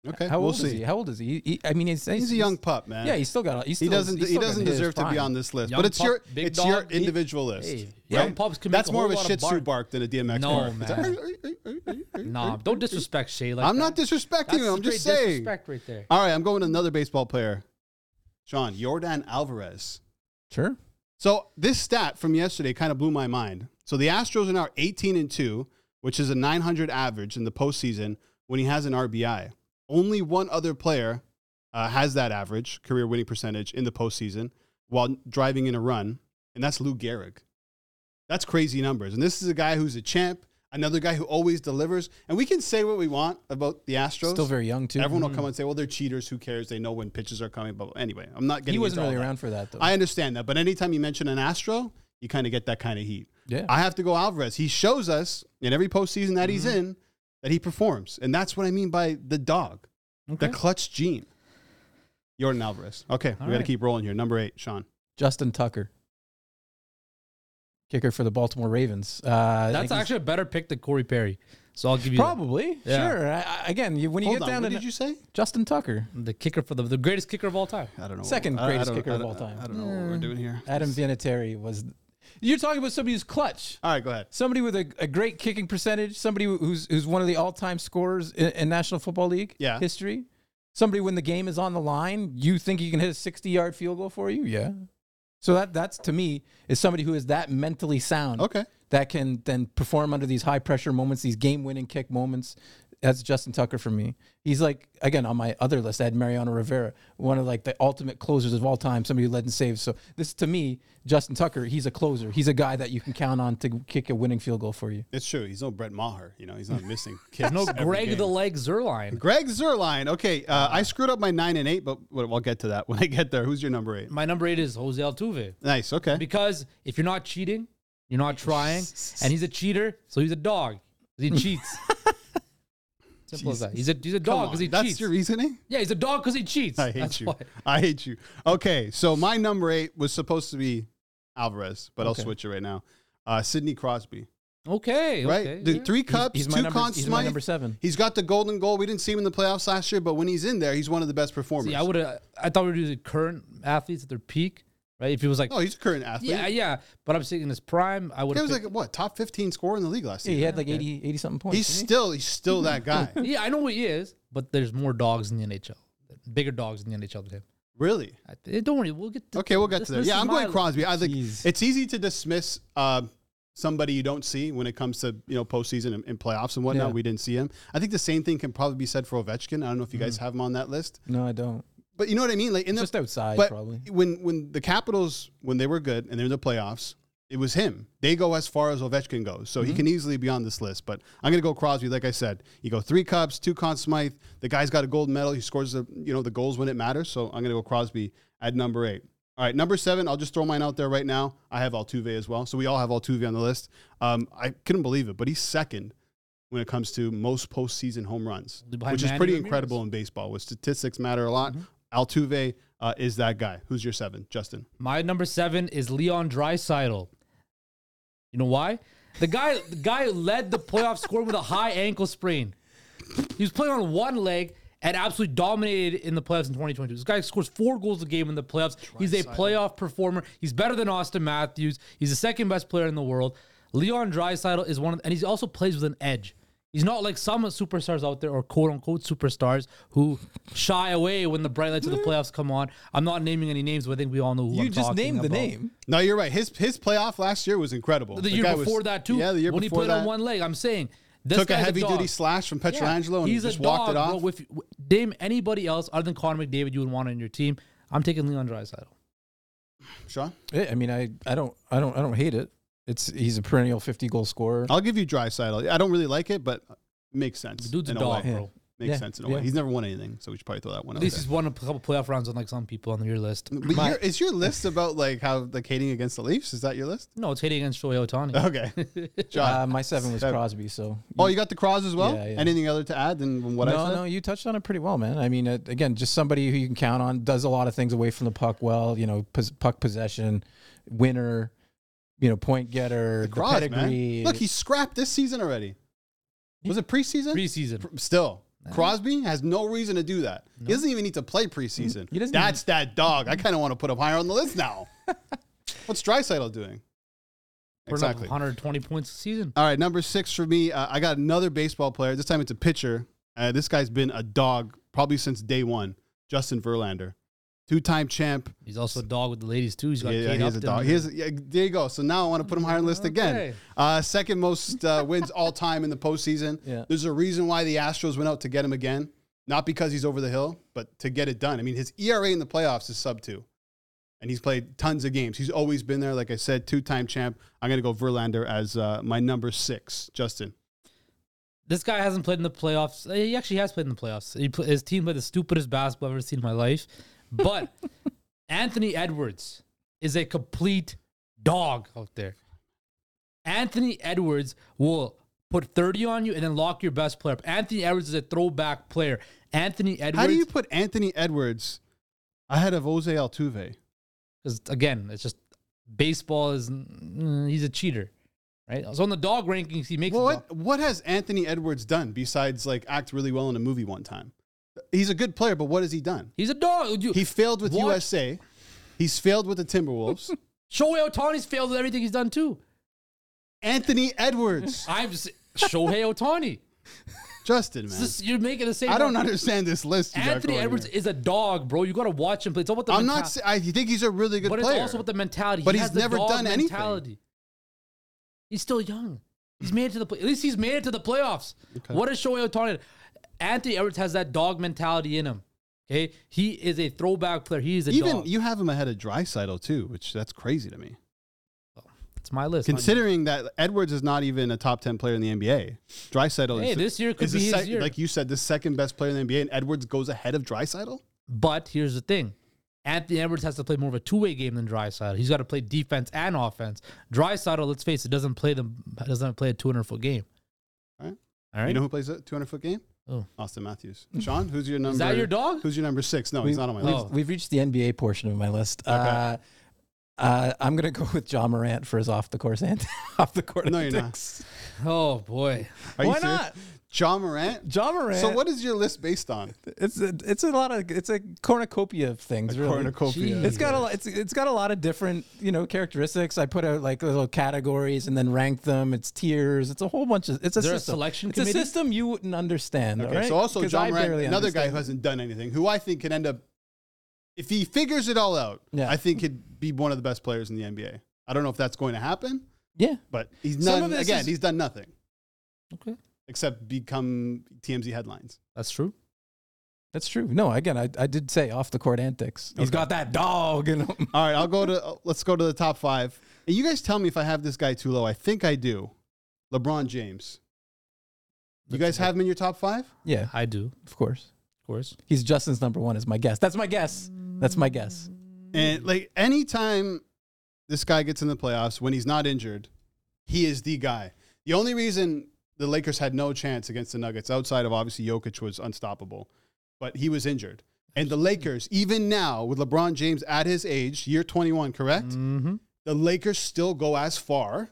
S1: Okay,
S3: How
S1: we'll
S3: old
S1: see.
S3: is he? How old is he? He- he- I mean, he's,
S1: He's a young pup, man.
S3: Yeah, he's still got. He's
S1: he
S3: still,
S1: doesn't.
S3: he's
S1: He doesn't deserve to be on this list.
S2: Young
S1: but it's
S2: pup,
S1: your
S2: big
S1: it's your
S2: dog, he-
S1: individual list.
S2: Hey,
S1: right?
S2: young pups can make
S1: That's
S2: a
S1: more
S2: whole
S1: of a
S2: lot
S1: Shih
S2: of
S1: Tzu
S2: bark.
S1: bark than a DMX
S2: No,
S1: bark. It's
S2: man.
S1: like,
S2: Nah, don't disrespect Shai like
S1: I'm
S2: that.
S1: not disrespecting
S2: That's
S1: him. I'm just saying.
S2: disrespect right there.
S1: All right, I'm going to another baseball player. Sean Yordan Alvarez.
S3: Sure.
S1: So this stat from yesterday kind of blew my mind. So the Astros are now 18 and 2, which is a 900 average in the postseason when he has an RBI. Only one other player uh, has that average career winning percentage in the postseason while driving in a run, and that's Lou Gehrig. That's crazy numbers. And this is a guy who's a champ, another guy who always delivers. And we can say what we want about the Astros.
S3: Still very young too.
S1: Everyone will come and say, "Well, they're cheaters. Who cares? They know when pitches are coming." But anyway, I'm not getting.
S3: He wasn't
S1: into all
S3: really
S1: that.
S3: around for that though.
S1: I understand that, but anytime you mention an Astro, you kind of get that kind of heat.
S3: yeah.
S1: I have to go Alvarez. He shows us in every postseason that he's
S3: Mm-hmm.
S1: in that he performs, and that's what I mean by the dog,
S2: Okay.
S1: the clutch gene. Yordan Alvarez. Okay, we got to
S2: right.
S1: keep rolling here. Number eight, Sean.
S3: Justin Tucker, kicker for the Baltimore Ravens. Uh,
S2: That's actually a better pick than Corey Perry. So I'll give you
S3: probably
S2: Yeah.
S3: sure. I, I, again, you, when you
S1: Hold
S3: get
S1: on,
S3: down
S1: what
S3: to
S1: did you say?
S3: Justin Tucker,
S2: the kicker for the, the greatest kicker of all time.
S1: I don't know.
S3: Second
S1: I- I
S3: greatest
S1: don't-
S3: kicker
S1: I
S3: of all time.
S1: I don't know what we're doing here.
S3: Adam Vinatieri was. You're talking about somebody who's clutch.
S1: All right, go ahead.
S3: Somebody with a, a great kicking percentage, somebody who's who's one of the all-time scorers in, in National Football League
S1: Yeah.
S3: history. Somebody when the game is on the line, you think he can hit a 60-yard field goal for you? Yeah. So that that's to me is somebody who is that mentally sound
S1: Okay.
S3: that can then perform under these high pressure moments, these game-winning kick moments. That's Justin Tucker for me. He's like again on my other list. I had Mariano Rivera, one of like the ultimate closers of all time, somebody who led in saves. So this to me, Justin Tucker, he's a closer. He's a guy that you can count on to kick a winning field goal for you.
S1: It's true. He's no Brett Maher. You know, he's not missing
S2: There's
S1: kicks.
S2: no Greg
S1: game.
S2: the Leg Zuerlein.
S1: Greg Zuerlein. Okay, uh, I screwed up my nine and eight, but but I'll get to that when I get there. Who's your number eight?
S2: My number eight is Jose Altuve.
S1: Nice. Okay.
S2: Because if you're not cheating, you're not trying, and he's a cheater, so he's a dog. He cheats. Simple as that. He's a he's a dog because he cheats.
S1: That's
S2: cheats.
S1: your reasoning.
S2: yeah, he's a dog because he cheats.
S1: I hate
S2: That's
S1: you.
S2: why.
S1: I hate you. Okay, so my number eight was supposed to be Alvarez, but I'll
S3: Okay.
S1: switch it right now. Uh, Sidney Crosby,
S2: Okay,
S1: right?
S2: okay.
S1: The
S2: yeah.
S1: three cups,
S3: He's my
S1: two
S3: number.
S1: Conn
S3: He's my number seven.
S1: He's got the golden goal. We didn't see him in the playoffs last year, but when he's in there, he's one of the best performers.
S2: See, I would have. I thought we were using current athletes at their peak, right? If he was like,
S1: oh, he's a current athlete.
S2: yeah, yeah, but I'm saying in his prime, I would
S1: He
S2: have.
S1: was like what top fifteen scorer in the league last year.
S3: Yeah, he had like 80, 80 something points.
S1: He's
S3: didn't he?
S1: still he's still that guy.
S2: yeah, I know what he is, but there's more dogs in the NHL, bigger dogs in the NHL than him.
S1: really?
S2: I, eh, don't worry, we'll get. To,
S1: Okay, we'll get
S2: this-
S1: to that.
S2: this
S1: Yeah, I'm going Crosby. I think
S3: Jeez.
S1: it's easy to dismiss uh, somebody you don't see when it comes to you know postseason and, and playoffs and whatnot.
S3: Yeah.
S1: We didn't see him. I think the same thing can probably be said for Ovechkin. I don't know if you guys have him on that list,
S3: no, I don't.
S1: But you know what I mean. Like in the
S3: Just outside,
S1: but
S3: probably.
S1: when when the Capitals when they were good and they're in the playoffs, it was him. They go as far as Ovechkin goes, so he can easily be on this list. But I'm gonna go Crosby. Like I said, you go three cups, two Conn Smythe. The guy's got a gold medal. He scores the you know the goals when it matters. So I'm gonna go Crosby at number eight. All right, number seven. I'll just throw mine out there right now. I have Altuve as well, so we all have Altuve on the list. Um, I couldn't believe it, but he's second when it comes to most postseason home runs,
S2: Behind
S1: which is pretty
S2: Ramirez.
S1: incredible in baseball. With statistics matter a lot. Altuve uh, is that guy. Who's your seven, Justin?
S2: My number seven is Leon Draisaitl. You know why? The guy, the guy led the playoff score with a high ankle sprain. He was playing on one leg and absolutely dominated in the playoffs in 2022. This guy scores four goals a game in the playoffs. He's a playoff performer. He's better than Auston Matthews. He's the second best player in the world. Leon Draisaitl is one of, and he also plays with an edge. He's not like some superstars out there or quote unquote superstars who shy away when the bright lights of the mm. playoffs come on. I'm not naming any names, but I think we all know who
S3: You
S2: I'm
S3: just
S2: talking
S3: named the
S2: about.
S3: name.
S1: No, you're right. His his playoff last year was incredible.
S2: The, year
S1: guy was-
S2: before that too.
S1: Yeah, the year
S2: when
S1: before
S2: he played
S1: that.
S2: on one leg. I'm saying this
S1: took a heavy
S2: dog.
S1: duty slash from
S2: Yeah,
S1: Pietrangelo and
S2: he's
S1: just
S2: a
S1: walked
S2: dog,
S1: it off.
S2: Bro. With name anybody else other than Connor McDavid, you would want on your team. I'm taking Leon Draisaitl.
S1: Sean,
S3: Yeah, I mean, I, I don't I don't I don't hate it. It's he's a perennial fifty goal scorer.
S1: I'll give you Draisaitl. I don't really like it, but it makes sense.
S2: The dude's a
S1: in
S2: dog,
S1: way.
S2: bro.
S1: Makes
S3: Yeah,
S1: sense in a way. He's never won anything, so we should probably throw that one
S2: At
S1: out
S2: least
S1: there.
S2: he's won a couple playoff rounds on like some people on your list.
S1: But
S3: My-
S1: your, is your list about like how like hating against the Leafs? Is that your list?
S2: No, it's hitting against Shohei Ohtani.
S1: Okay. John.
S3: Uh, my seven was
S1: Seven.
S3: Crosby. So
S1: oh, you got the Cross as well.
S3: Yeah, yeah.
S1: Anything other to add than what I
S3: no,
S1: said?
S3: no, you touched on it pretty well, man. I mean, uh, again, just somebody who you can count on, does a lot of things away from the puck well. You know, pos- puck possession, winner, you know, point getter, the,
S1: Cross,
S3: pedigree.
S1: man. Look, he scrapped this season already. Was it preseason?
S2: Preseason.
S1: Still, Crosby has no reason to do that. He doesn't even need to play preseason.
S3: He doesn't
S1: That's that dog. I kind of want to put him higher on the list now. What's Draisaitl doing? Exactly.
S2: 120 points a season.
S1: All right, number six for me. Uh, I got another baseball player. This time it's a pitcher. Uh, this guy's been a dog probably since day one. Justin Verlander, two-time champ.
S2: He's also a dog with the ladies too. He's got
S1: Yeah,
S2: Kate
S1: he has a dog. He has, yeah, there you go. So now I want to put him higher on the list again. Uh, second most uh, wins all time in the postseason.
S3: Yeah.
S1: There's a reason why the Astros went out to get him again. Not because he's over the hill, but to get it done. I mean, his ERA in the playoffs is sub two, and he's played tons of games. He's always been there. Like I said, two-time champ. I'm gonna go Verlander as uh, my number six. Justin.
S2: This guy hasn't played in the playoffs. He actually has played in the playoffs. He his team played the stupidest basketball I've ever seen in my life. But Anthony Edwards is a complete dog out there. Anthony Edwards will put 30 on you and then lock your best player up. Anthony Edwards is a throwback player. Anthony Edwards,
S1: How do you put Anthony Edwards ahead of Jose Altuve?
S2: because again, it's just baseball is mm, he's a cheater, right? So on the dog rankings, he makes
S1: Well, what what has Anthony Edwards done besides like act really well in a movie one time? He's a good player, but what has he done?
S2: He's a dog. You,
S1: He failed with USA. He's failed with the Timberwolves.
S2: Shohei Ohtani's failed with everything he's done too.
S1: Anthony Edwards,
S2: I'm just, Shohei Ohtani.
S1: Justin, man.
S2: This- you're making the same.
S1: I don't understand this list. you
S2: Anthony Edwards
S1: here.
S2: is a dog, bro. You got to watch him play. It's all about the.
S1: I'm
S2: menta-
S1: not. I think he's a really good
S2: but
S1: player.
S2: it's also about the mentality.
S1: But
S2: He
S1: he's
S2: has the
S1: never done anything.
S2: mentality. He's still young. He's made it to the. Play- At least he's made it to the playoffs. What is Shohei Ohtani? Anthony Edwards has that dog mentality in him. Okay, he is a throwback player. He is a
S1: Even
S2: dog.
S1: you have him ahead of Draisaitl too, which that's crazy to me.
S2: it's my list.
S1: Considering that Edwards is not even a top ten player in the NBA, Draisaitl
S2: Hey,
S1: is
S2: this year could
S1: is
S2: be his
S1: sec-
S2: year.
S1: like you said, the second best player in the NBA, and Edwards goes ahead of Draisaitl.
S2: But here's the thing. Anthony Edwards has to play more of a two-way game than Draisaitl. He's got to play defense and offense. Draisaitl, let's face it, doesn't play them doesn't play a 200 foot game.
S1: All right.
S2: All right.
S1: You know who plays a 200 foot game?
S2: Oh.
S1: Auston Matthews. Sean, who's your number?
S2: Is that your dog?
S1: Who's your number six? No, he's not on my
S3: we've,
S1: list.
S2: Oh.
S3: we've reached the NBA portion of my list. Uh, uh, I'm gonna go with Ja Morant for his off the course and off the court.
S1: No, you're not.
S2: Oh boy.
S1: Are you
S3: Why
S1: serious?
S3: not?
S1: Ja Morant.
S3: Ja Morant.
S1: So what is your list based on?
S3: It's a, it's a lot of it's a cornucopia of things. really.
S1: Cornucopia.
S2: Jeez.
S3: It's got a lot. It's it's got a lot of different you know characteristics. I put out like little categories and then ranked them. It's tiers. It's a whole bunch of. It's a
S2: Is there a selection
S3: It's
S2: committee?
S3: a system you wouldn't understand.
S1: Okay,
S3: all right?
S1: so also
S3: Ja
S1: Morant,
S3: barely
S1: another guy who hasn't done anything, who I think can end up, if he figures it all out,
S3: Yeah.
S1: I think he'd be one of the best players in the NBA. I don't know if that's going to happen,
S3: Yeah.
S1: but he's
S3: Some
S1: none. Again,
S3: is-
S1: he's done nothing
S2: Okay.
S1: Except become TMZ headlines.
S2: That's true.
S3: That's true. No, again, I, I did say off the court antics. He's
S1: Okay.
S3: got that dog in him.
S1: All right, I'll go to. uh, Let's go to the top five. And you guys tell me if I have this guy too low. I think I do. LeBron James. You guys have him in your top five?
S3: Yeah,
S2: I do,
S3: of course.
S2: of course.
S3: He's Justin's number one. Is my guess. That's my guess. That's my guess.
S1: And like anytime this guy gets in the playoffs when he's not injured, he is the guy. The only reason the Lakers had no chance against the Nuggets outside of obviously Jokic was unstoppable, but he was injured. And the Lakers, even now with LeBron James at his age, year 21, correct?
S2: Mm-hmm.
S1: The Lakers still go as far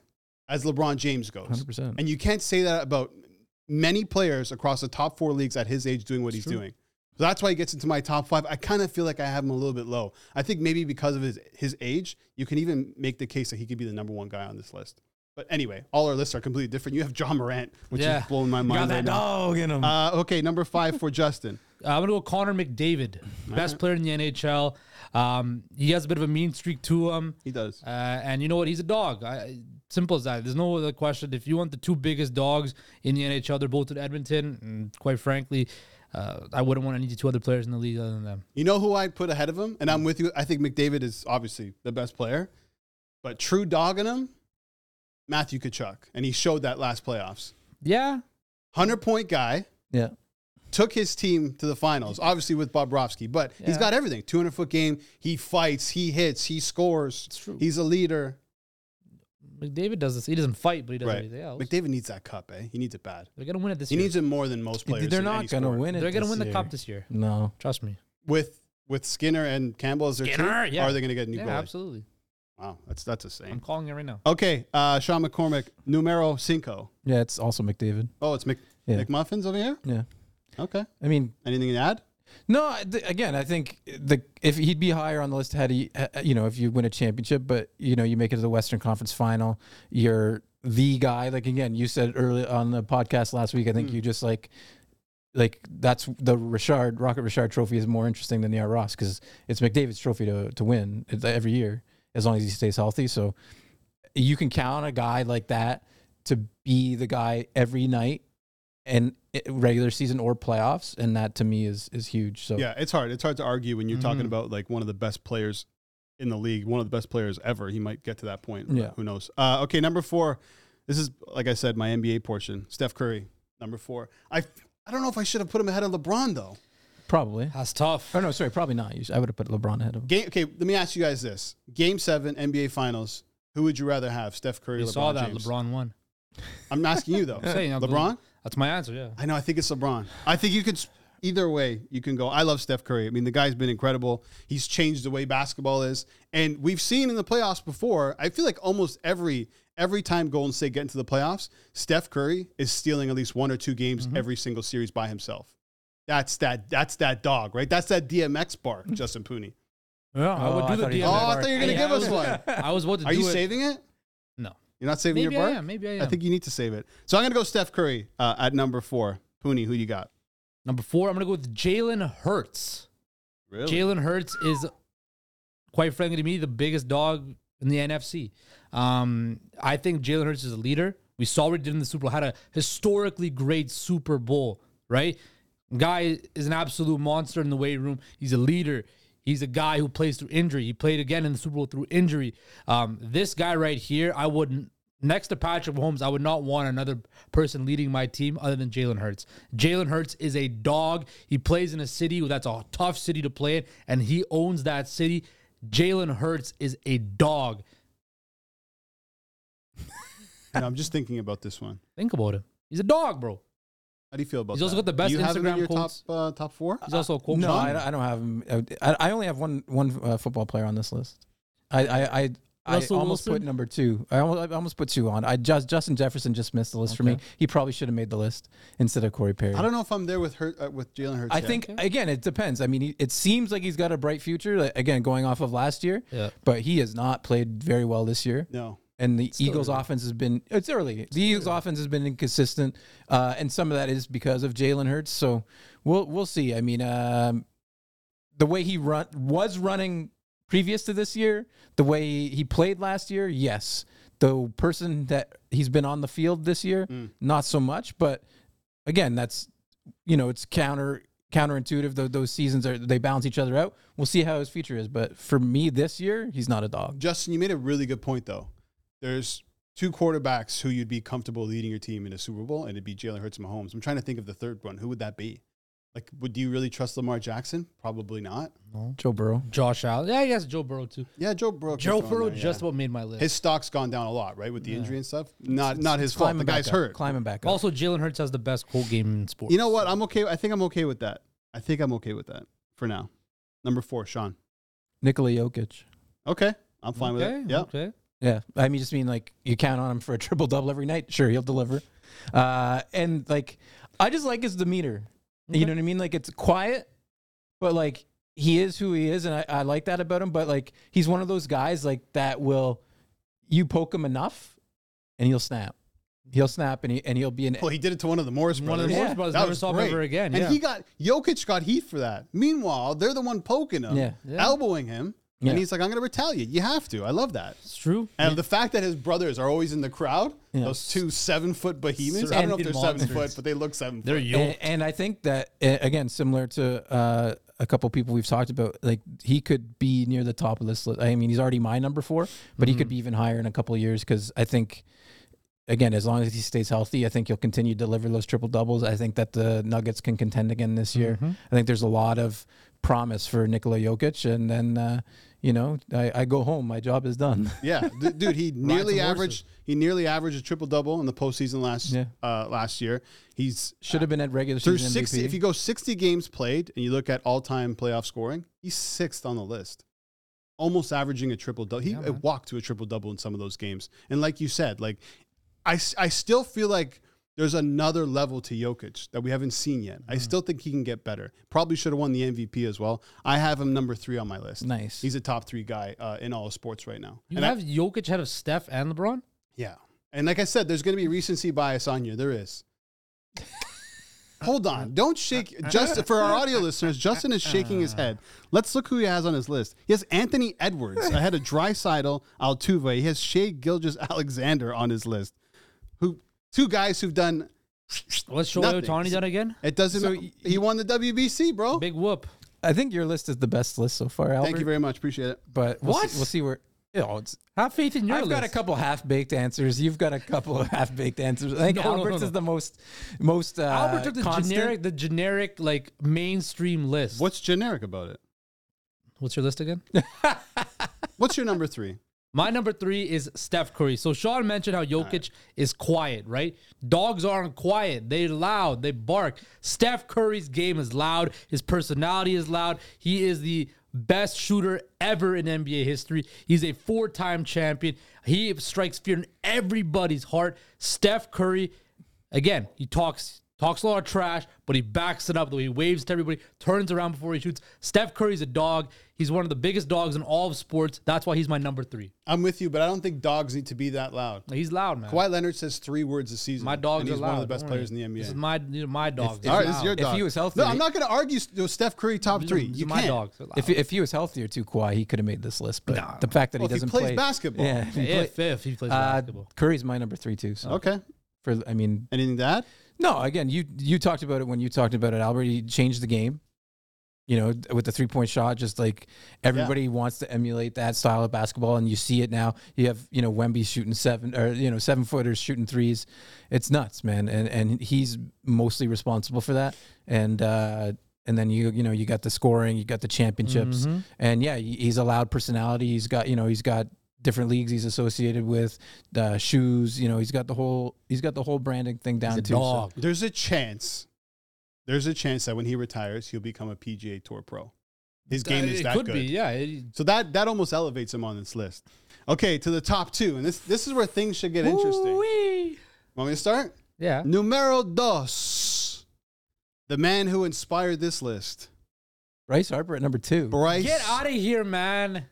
S1: as LeBron James goes.
S3: 100%.
S1: And you can't say that about many players across the top four leagues at his age doing what he's doing. So that's why he gets into my top five. I kind of feel like I have him a little bit low. I think maybe because of his his age, you can even make the case that he could be the number one guy on this list. But anyway, all our lists are completely different. You have Ja Morant, which
S2: Yeah.
S1: is blowing my
S3: Got
S1: mind.
S3: that
S1: right now.
S3: dog in him.
S1: Uh, okay, number five for Justin.
S2: Uh, I'm gonna go Connor McDavid, best player in the NHL. Um, he has a bit of a mean streak to him,
S1: He does.
S2: uh, and you know what? He's a dog. I, simple as that. There's no other question. If you want the two biggest dogs in the NHL, they're both in Edmonton. And quite frankly, uh, I wouldn't want any two other players in the league other than them.
S1: You know who I'd put ahead of him? And I'm with you. I think McDavid is obviously the best player. But true dog in him, Matthew Tkachuk. And he showed that last playoffs.
S2: Yeah,
S1: 100 point guy,
S3: yeah.
S1: took his team to the finals, obviously with Bobrovsky, but he's got everything. 200 foot game. He fights, he hits, he scores.
S2: It's true.
S1: He's a leader.
S2: McDavid does this. He doesn't fight, but he does
S1: Right.
S2: everything else.
S1: McDavid needs that cup, eh? He needs it bad.
S2: They're gonna win it this
S1: He
S2: year.
S1: needs it more than most players.
S3: They're not going to
S1: sport.
S3: win it.
S2: They're gonna win the
S3: year.
S2: cup this year.
S3: No.
S2: Trust me.
S1: with with Skinner and Campbell as their
S2: Skinner,
S1: team.
S2: yeah.
S1: Are they going to get a new
S2: Yeah,
S1: goalie?
S2: absolutely.
S1: Wow, that's that's a
S2: I'm
S1: shame.
S2: calling it right now.
S1: Okay, uh, Sean McCormick, numero cinco.
S3: Yeah, it's also McDavid.
S1: Oh, it's Mc,
S3: Yeah.
S1: McMuffins over here.
S3: Yeah.
S1: Okay.
S3: I mean,
S1: Anything to add?
S3: No, I- th- again, I think the if he'd be higher on the list had he, uh, you know, if you win a championship, but you know, you make it to the Western Conference Final, you're the guy. Like again, you said early on the podcast last week. I think
S1: Mm.
S3: you just like, like that's the Richard Rocket Richard Trophy is more interesting than the Art Ross because it's McDavid's trophy to to win It's every year as long as he stays healthy. So you can count on a guy like that to be the guy every night and regular season or playoffs, and that to me is is huge. So
S1: Yeah, it's hard. It's hard to argue when you're talking
S2: Mhm.
S1: about like one of the best players in the league, one of the best players ever. He might get to that point.
S3: Yeah.
S1: Who knows? Uh, okay, number four. This is like I said, my NBA portion. Steph Curry, number four. I I don't know if I should have put him ahead of LeBron though.
S3: Probably.
S2: That's tough.
S3: Oh no, sorry, probably not. I would have put LeBron ahead of him.
S1: Game. Okay, let me ask you guys this: Game seven, NBA Finals. Who would you rather have, Steph Curry?
S2: You
S1: or LeBron
S2: saw that
S1: James?
S2: LeBron won.
S1: I'm asking you though.
S2: I'm saying, I'm
S1: LeBron.
S2: That's my answer. Yeah.
S1: I know. I think it's LeBron. I think you could. Either way, you can go. I love Steph Curry. I mean, the guy's been incredible. He's changed the way basketball is, and we've seen in the playoffs before. I feel like almost every every time Golden State get into the playoffs, Steph Curry is stealing at least one or two games
S2: Mm-hmm.
S1: every single series by himself. That's that. That's that dog, right? That's that DMX bark, Justin Pooney.
S2: Yeah, I would
S3: Oh,
S2: do
S3: I
S2: the
S3: thought
S2: DMX.
S3: was
S1: Oh, I thought you were gonna
S2: Yeah,
S1: give
S2: I
S1: us one.
S2: I was about to
S1: Are
S2: do
S1: you
S2: it.
S1: saving it?
S2: No.
S1: You're not saving
S2: Maybe
S1: your
S2: I
S1: bark.
S2: am. Maybe I am.
S1: I think you need to save it. So I'm gonna go Steph Curry uh, at number four. Pooney, who you got?
S2: Number four, I'm gonna go with Jalen Hurts.
S1: Really?
S2: Jalen Hurts is, quite frankly to me, the biggest dog in the NFC. Um, I think Jalen Hurts is a leader. We saw what he did in the Super Bowl. Had a historically great Super Bowl, right? Guy is an absolute monster in the weight room. He's a leader. He's a guy who plays through injury. He played again in the Super Bowl through injury. Um, this guy right here, I wouldn't. Next to Patrick Mahomes, I would not want another person leading my team other than Jalen Hurts. Jalen Hurts is a dog. He plays in a city that's a tough city to play in, and he owns that city. Jalen Hurts is a dog.
S1: Know, I'm just thinking about this one.
S2: Think about him. He's a dog, bro.
S1: How do you feel about
S2: He's also got the best
S1: Do you have him in
S2: Instagram
S1: your
S2: quotes.
S1: top uh, top four?
S2: He's also a quote.
S3: No, I, I don't have him. I, I only have one one uh, football player on this list. I I I, I almost
S2: Wilson?
S3: put number two. I almost, I almost put two on. I just Justin Jefferson just missed the list for me. He probably should have made the list instead of Corey Perry.
S1: I don't know if I'm there with her uh, with Jalen Hurts.
S3: I
S1: yet.
S3: think again, it depends. I mean, he, it seems like he's got a bright future. Like, again, going off of last year,
S2: Yeah.
S3: but he has not played very well this year.
S1: no.
S3: And the
S2: Still
S3: Eagles'
S2: early.
S3: offense has been it's early. The Eagles' offense has been inconsistent, uh, and some of that is because of Jalen Hurts. So we'll we'll see. I mean, um, the way he run was running previous to this year, the way he played last year, yes. The person that he's been on the field this year,
S1: Mm.
S3: not so much. But again, that's you know, it's counter counterintuitive. Those, those seasons are they balance each other out. We'll see how his future is. But for me this year, he's not a dog.
S1: Justin, you made a really good point though. There's two quarterbacks who you'd be comfortable leading your team in a Super Bowl, and it'd be Jalen Hurts and Mahomes. I'm trying to think of the third one. Who would that be? Like, would you really trust Lamar Jackson? Probably not.
S2: No.
S3: Joe Burrow.
S2: Josh Allen. Yeah, yes, Joe Burrow too.
S1: Yeah, Joe Burrow.
S2: Joe Burrow
S1: there,
S2: just
S1: yeah.
S2: about made my list.
S1: his stock's gone down a lot, right, with the
S2: Yeah.
S1: injury and stuff. Not not his
S3: It's
S1: fault. The guy's
S3: up,
S1: hurt.
S3: Climbing back up.
S2: also, Jalen Hurts has the best quote game in sports.
S1: You know what? I'm okay. I think I'm okay with that. I think I'm okay with that for now. Number four, Sean.
S3: Nikola Jokic.
S1: Okay, I'm fine
S2: okay,
S1: with it. Yeah.
S2: Okay.
S3: Yeah, I mean, just mean like you count on him for a triple double every night. Sure, he'll deliver. Uh, and like, I just like his demeanor. You know what I mean? Like it's quiet, but like he is who he is, and I, I like that about him. But like he's one of those guys like that will you poke him enough, and he'll snap. He'll snap, and he and he'll be an
S1: Well, he did it to one of the Morris
S2: One
S1: brothers.
S2: of the
S3: Yeah.
S2: Morris brothers
S1: That
S2: never
S1: was
S2: saw him ever again.
S1: And
S2: yeah.
S1: he got Jokic got heat for that. Meanwhile, they're the one poking him,
S3: Yeah.
S2: Yeah.
S1: elbowing him,
S3: Yeah.
S1: and he's like, "I'm going to retaliate. You have to. I love that."
S2: it's true.
S1: And the fact that his brothers are always in the crowd,
S3: Yeah.
S1: those two seven foot behemoths. I don't know if they're
S2: Surrounded
S1: seven foot, but they look seven
S2: They're
S1: foot.
S2: young.
S3: and, and I think that again, similar to uh, a couple people we've talked about, like he could be near the top of this list. I mean, he's already my number four, but he
S2: Mm-hmm.
S3: could be even higher in a couple of years because I think again, as long as he stays healthy, I think he'll continue to deliver those triple doubles. I think that the Nuggets can contend again this year.
S2: Mhm.
S3: I think there's a lot of promise for Nikola Jokic, and then uh, you know I, I go home. My job is done.
S1: Yeah, D- dude, he nearly
S2: some
S1: averaged. He nearly averaged a triple double in the postseason last
S3: Yeah.
S1: uh, last year. He's
S3: Should have been at regular
S1: through
S3: season
S1: sixty.
S3: MVP.
S1: If you go sixty games played and you look at all time playoff scoring, he's sixth on the list, almost averaging a triple double. He
S2: Yeah,
S1: walked to a triple double in some of those games. And like you said, like I, s- I still feel like there's another level to Jokic that we haven't seen yet.
S3: Mm-hmm.
S1: I still think he can get better. Probably should have won the MVP as well. I have him number three on my list.
S3: nice.
S1: He's a top three guy uh, in all of sports right now.
S2: You
S1: And I-
S2: have Jokic ahead of Steph and LeBron.
S1: yeah. And like I said, there's going to be recency bias on you. There is. Hold on. Don't shake. Just for our audio listeners, Justin is shaking his head. Let's look who he has on his list. He has Anthony Edwards ahead of Draisaitl Altuve. He has Shea Gilgis Alexander on his list. Who two guys who've done
S2: What's Shohei
S1: Nothing.
S2: Ohtani done again?
S1: it doesn't
S3: So
S1: ma- he won the WBC, bro.
S2: Big whoop.
S3: I think your list is the best list so far, Albert.
S1: Thank you very much. Appreciate it.
S3: But we'll
S2: What?
S3: See, we'll see where. You know, it's,
S2: Have faith in your
S3: I've got a couple half baked answers. You've got a couple of half baked answers. I think
S2: No, no, no, no.
S3: is the most most uh,
S2: Albert took the
S3: constant.
S2: generic, the generic like mainstream list.
S1: What's generic about it?
S2: What's your list again?
S1: What's your number three?
S2: My number three is Steph Curry. So Sean mentioned how Jokic is quiet, right? Dogs aren't quiet. They loud. They bark. Steph Curry's game is loud. His personality is loud. He is the best shooter ever in NBA history. He's a four-time champion. He strikes fear in everybody's heart. Steph Curry, again, he talks talks a lot of trash, but he backs it up. The way he waves to everybody, turns around before he shoots. Steph Curry's a dog. He's one of the biggest dogs in all of sports. That's why he's my number three.
S1: I'm with you, but I don't think dogs need to be that loud.
S2: He's loud, man.
S1: Kawhi Leonard says three words a season.
S2: My dogs
S1: and
S2: are
S1: he's
S2: loud.
S1: one of the best
S2: don't
S1: players in the
S2: This is
S1: NBA.
S2: my, these are my dogs.
S3: if
S2: They're
S1: All right, this is
S2: loud.
S1: your
S3: If
S1: dog.
S3: he was healthy-
S1: no, I'm not going to argue st- Steph Curry top three.
S2: These
S1: You
S2: are my
S1: can't.
S2: dogs. They're loud.
S3: If if he was healthier too, Kawhi, he could have made this list. But
S2: Nah.
S3: the fact that
S1: Well,
S3: he
S1: he
S3: doesn't
S1: plays
S3: play
S1: basketball.
S3: yeah, if he play-
S2: if, if he plays
S3: uh,
S2: basketball.
S3: Curry's my number three too. So
S1: Okay.
S3: for I mean,
S1: Anything to add?
S3: No, again, you you talked about it when you talked about it, Albert. He changed the game. You know, with the three point shot, just like everybody wants to emulate that style of basketball, and you see it now. You have you know Wemby shooting seven or you know seven footers shooting threes. It's nuts, man, and and he's mostly responsible for that. And uh, and then you you know you got the scoring, you got the championships,
S2: Mhm.
S3: and yeah, he's a loud personality. He's got you know he's got different leagues he's associated with, the shoes. You know, he's got the whole he's got the whole branding thing down
S2: He's
S3: too. so-
S1: There's a chance. There's a chance that when he retires, he'll become a PGA Tour pro. His game
S2: Uh,
S1: is
S2: it
S1: that
S2: could
S1: good.
S2: be, yeah. It-
S1: So that that almost elevates him on this list. Okay, to the top two, and this this is where things should get interesting.
S2: Ooh-wee.
S1: Want me to start?
S2: Yeah.
S1: Numero dos, the man who inspired this list,
S3: Bryce Harper at number two.
S1: Bryce.
S2: Get out of here, man.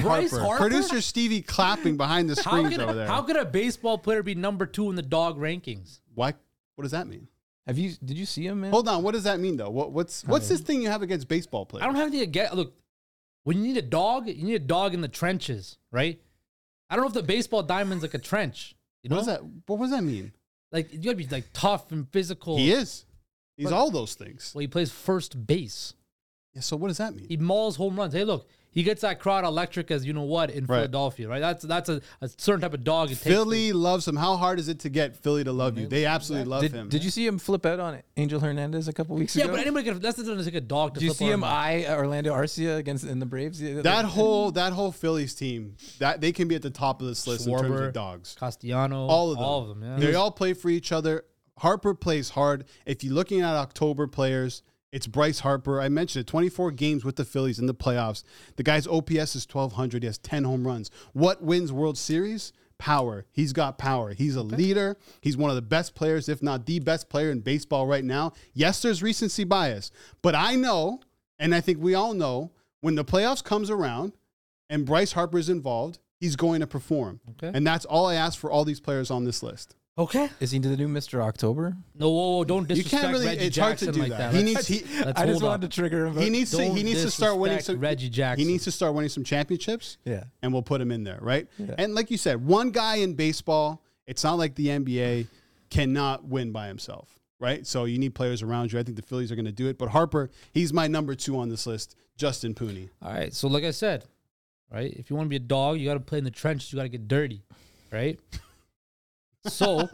S2: Bryce Harper.
S1: Producer Stevie clapping behind the
S2: how
S1: screens
S2: could,
S1: over there.
S2: how could a baseball player be number two in the dog rankings?
S1: Why? What does that mean?
S3: Have you? Did you see him, man?
S1: Hold on. What does that mean, though? What, what's what's this thing you have against baseball players?
S2: I don't have anything to get. Look, when you need a dog, you need a dog in the trenches, right? I don't know if the baseball diamond's like a trench. You know,
S1: What does that? What does that mean?
S2: like you gotta be like tough and physical.
S1: He is. He's
S2: But-
S1: all those things.
S2: Well, he plays first base.
S1: Yeah. So what does that mean?
S2: He mauls home runs. Hey, look, he gets that crowd electric as you know what in
S1: Right.
S2: Philadelphia, right? That's that's a, a certain type of dog. It takes
S1: Philly loves him. How hard is it to get Philly to love you? They absolutely love
S3: did,
S1: him.
S3: did you see him flip out on Angel Hernandez a couple weeks
S2: Yeah,
S3: ago?
S2: Yeah, but anybody can. That's not like a dog. To
S3: Did you
S2: flip
S3: see him
S2: around.
S3: eye Orlando Arcia against in the Braves? the other-
S1: that whole that whole Phillies team that they can be at the top of this list in terms of dogs.
S2: Castellano,
S1: All of them.
S2: all of them. Yeah.
S1: They all play for each other. Harper plays hard. If you're looking at October players, it's Bryce Harper. I mentioned it 24 games with the Phillies in the playoffs. The guy's OPS is 1200. He has 10 home runs. What wins World Series? Power. He's got power. He's a leader. He's one of the best players, if not the best player in baseball right now. Yes, there's recency bias, but I know, and I think we all know, when the playoffs comes around and Bryce Harper is involved, he's going to perform.
S2: Okay.
S1: And that's all I ask for all these players on this list.
S2: Okay.
S3: Is he into the new Mr. October?
S2: No, whoa, whoa, don't
S1: You
S2: disrespect
S1: can't really.
S2: Reggie
S1: it's hard
S2: Jackson
S1: to do
S2: like
S1: that.
S2: that.
S1: He
S2: Let's-
S1: needs. He,
S2: let's
S3: I just
S2: hold
S3: wanted
S2: up.
S3: to trigger him.
S1: he needs to. He
S2: Don't
S1: needs to start winning
S2: disrespect
S1: some.
S2: Reggie Jackson.
S1: He needs to start winning some championships,
S3: yeah.
S1: and we'll put him in there, right?
S3: Yeah.
S1: And like you said, one guy in baseball. It's not like the NBA cannot win by himself, right? So you need players around you. I think the Phillies are going to do it. But Harper, he's my number two on this list. Justin Pooney.
S2: All right. So, like I said, right, if you want to be a dog, you got to play in the trenches. You got to get dirty, right? So,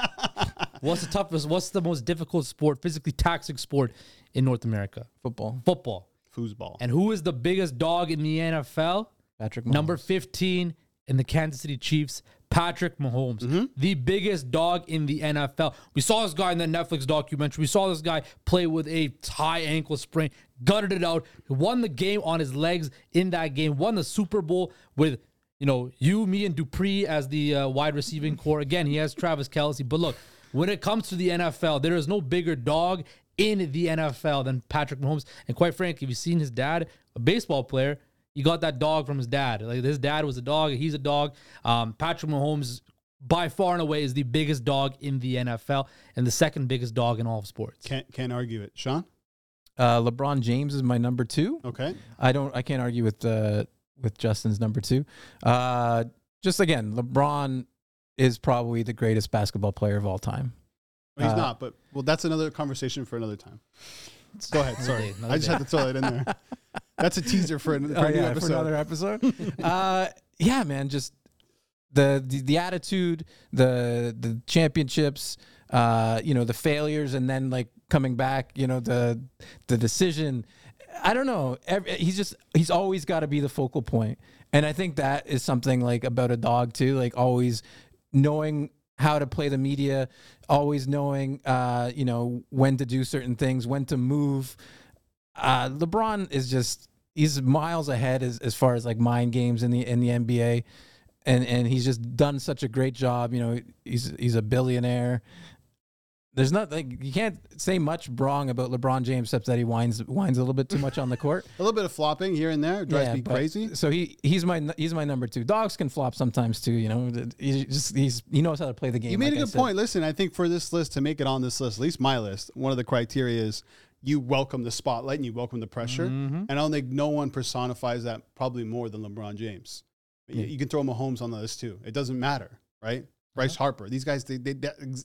S2: what's the toughest? What's the most difficult sport, physically taxing sport in North America?
S3: Football.
S2: Football.
S1: Foosball.
S2: And who is the biggest dog in the NFL?
S3: Patrick Mahomes.
S2: Number 15 in the Kansas City Chiefs, Patrick Mahomes, mm-hmm. the biggest dog in the NFL. We saw this guy in the Netflix documentary. We saw this guy play with a high ankle sprain, gutted it out, won the game on his legs in that game, won the Super Bowl with you know you, me, and Dupree as the uh, wide receiving core. Again, he has Travis Kelce, but look, when it comes to the NFL, there is no bigger dog in the NFL than Patrick Mahomes. And quite frankly, if you've seen his dad, a baseball player, he got that dog from his dad. Like his dad was a dog, he's a dog. Um, Patrick Mahomes, by far and away, is the biggest dog in the NFL and the second biggest dog in all of sports.
S1: Can't can't argue it. Sean?
S3: Uh, LeBron James is my number two.
S1: Okay.
S3: I don't. I can't argue with uh, with Justin's number two. Uh, just again, LeBron is probably the greatest basketball player of all time.
S1: Well, he's
S3: Uh,
S1: not, but well, that's another conversation for another time. Go ahead. Sorry,
S2: day,
S1: I just
S2: day.
S1: had to throw that in there. That's a teaser for, an, for
S3: Oh,
S1: a new
S3: yeah,
S1: episode.
S3: for another episode. uh, yeah, man, just the, the the attitude, the the championships, uh, you know, the failures, and then like coming back, you know, the the decision. I don't know. Ev- He's just he's always got to be the focal point, and I think that is something like about a dog too. Like always knowing how to play the media, always knowing, uh, you know, when to do certain things, when to move. Uh, LeBron is just he's miles ahead as, as far as like mind games in the in the NBA, and and he's just done such a great job. You know, he's he's a billionaire. There's not like you can't say much wrong about LeBron James except that he whines whines a little bit too much on the court.
S1: A little bit of flopping here and there drives me
S3: but-
S1: crazy.
S3: So he he's my he's my number two. Dogs can flop sometimes too. You know, he just he's he knows how to play the game.
S1: You made
S3: like
S1: a good point. Listen, I think for this list to make it on this list, at least my list, one of the criteria is you welcome the spotlight and you welcome the pressure.
S3: Mm-hmm.
S1: And I don't think no one personifies that probably more than LeBron James. You- You can throw Mahomes on the list too. It doesn't matter, right? Bryce
S3: Uh-huh.
S1: Harper. These guys, they, they,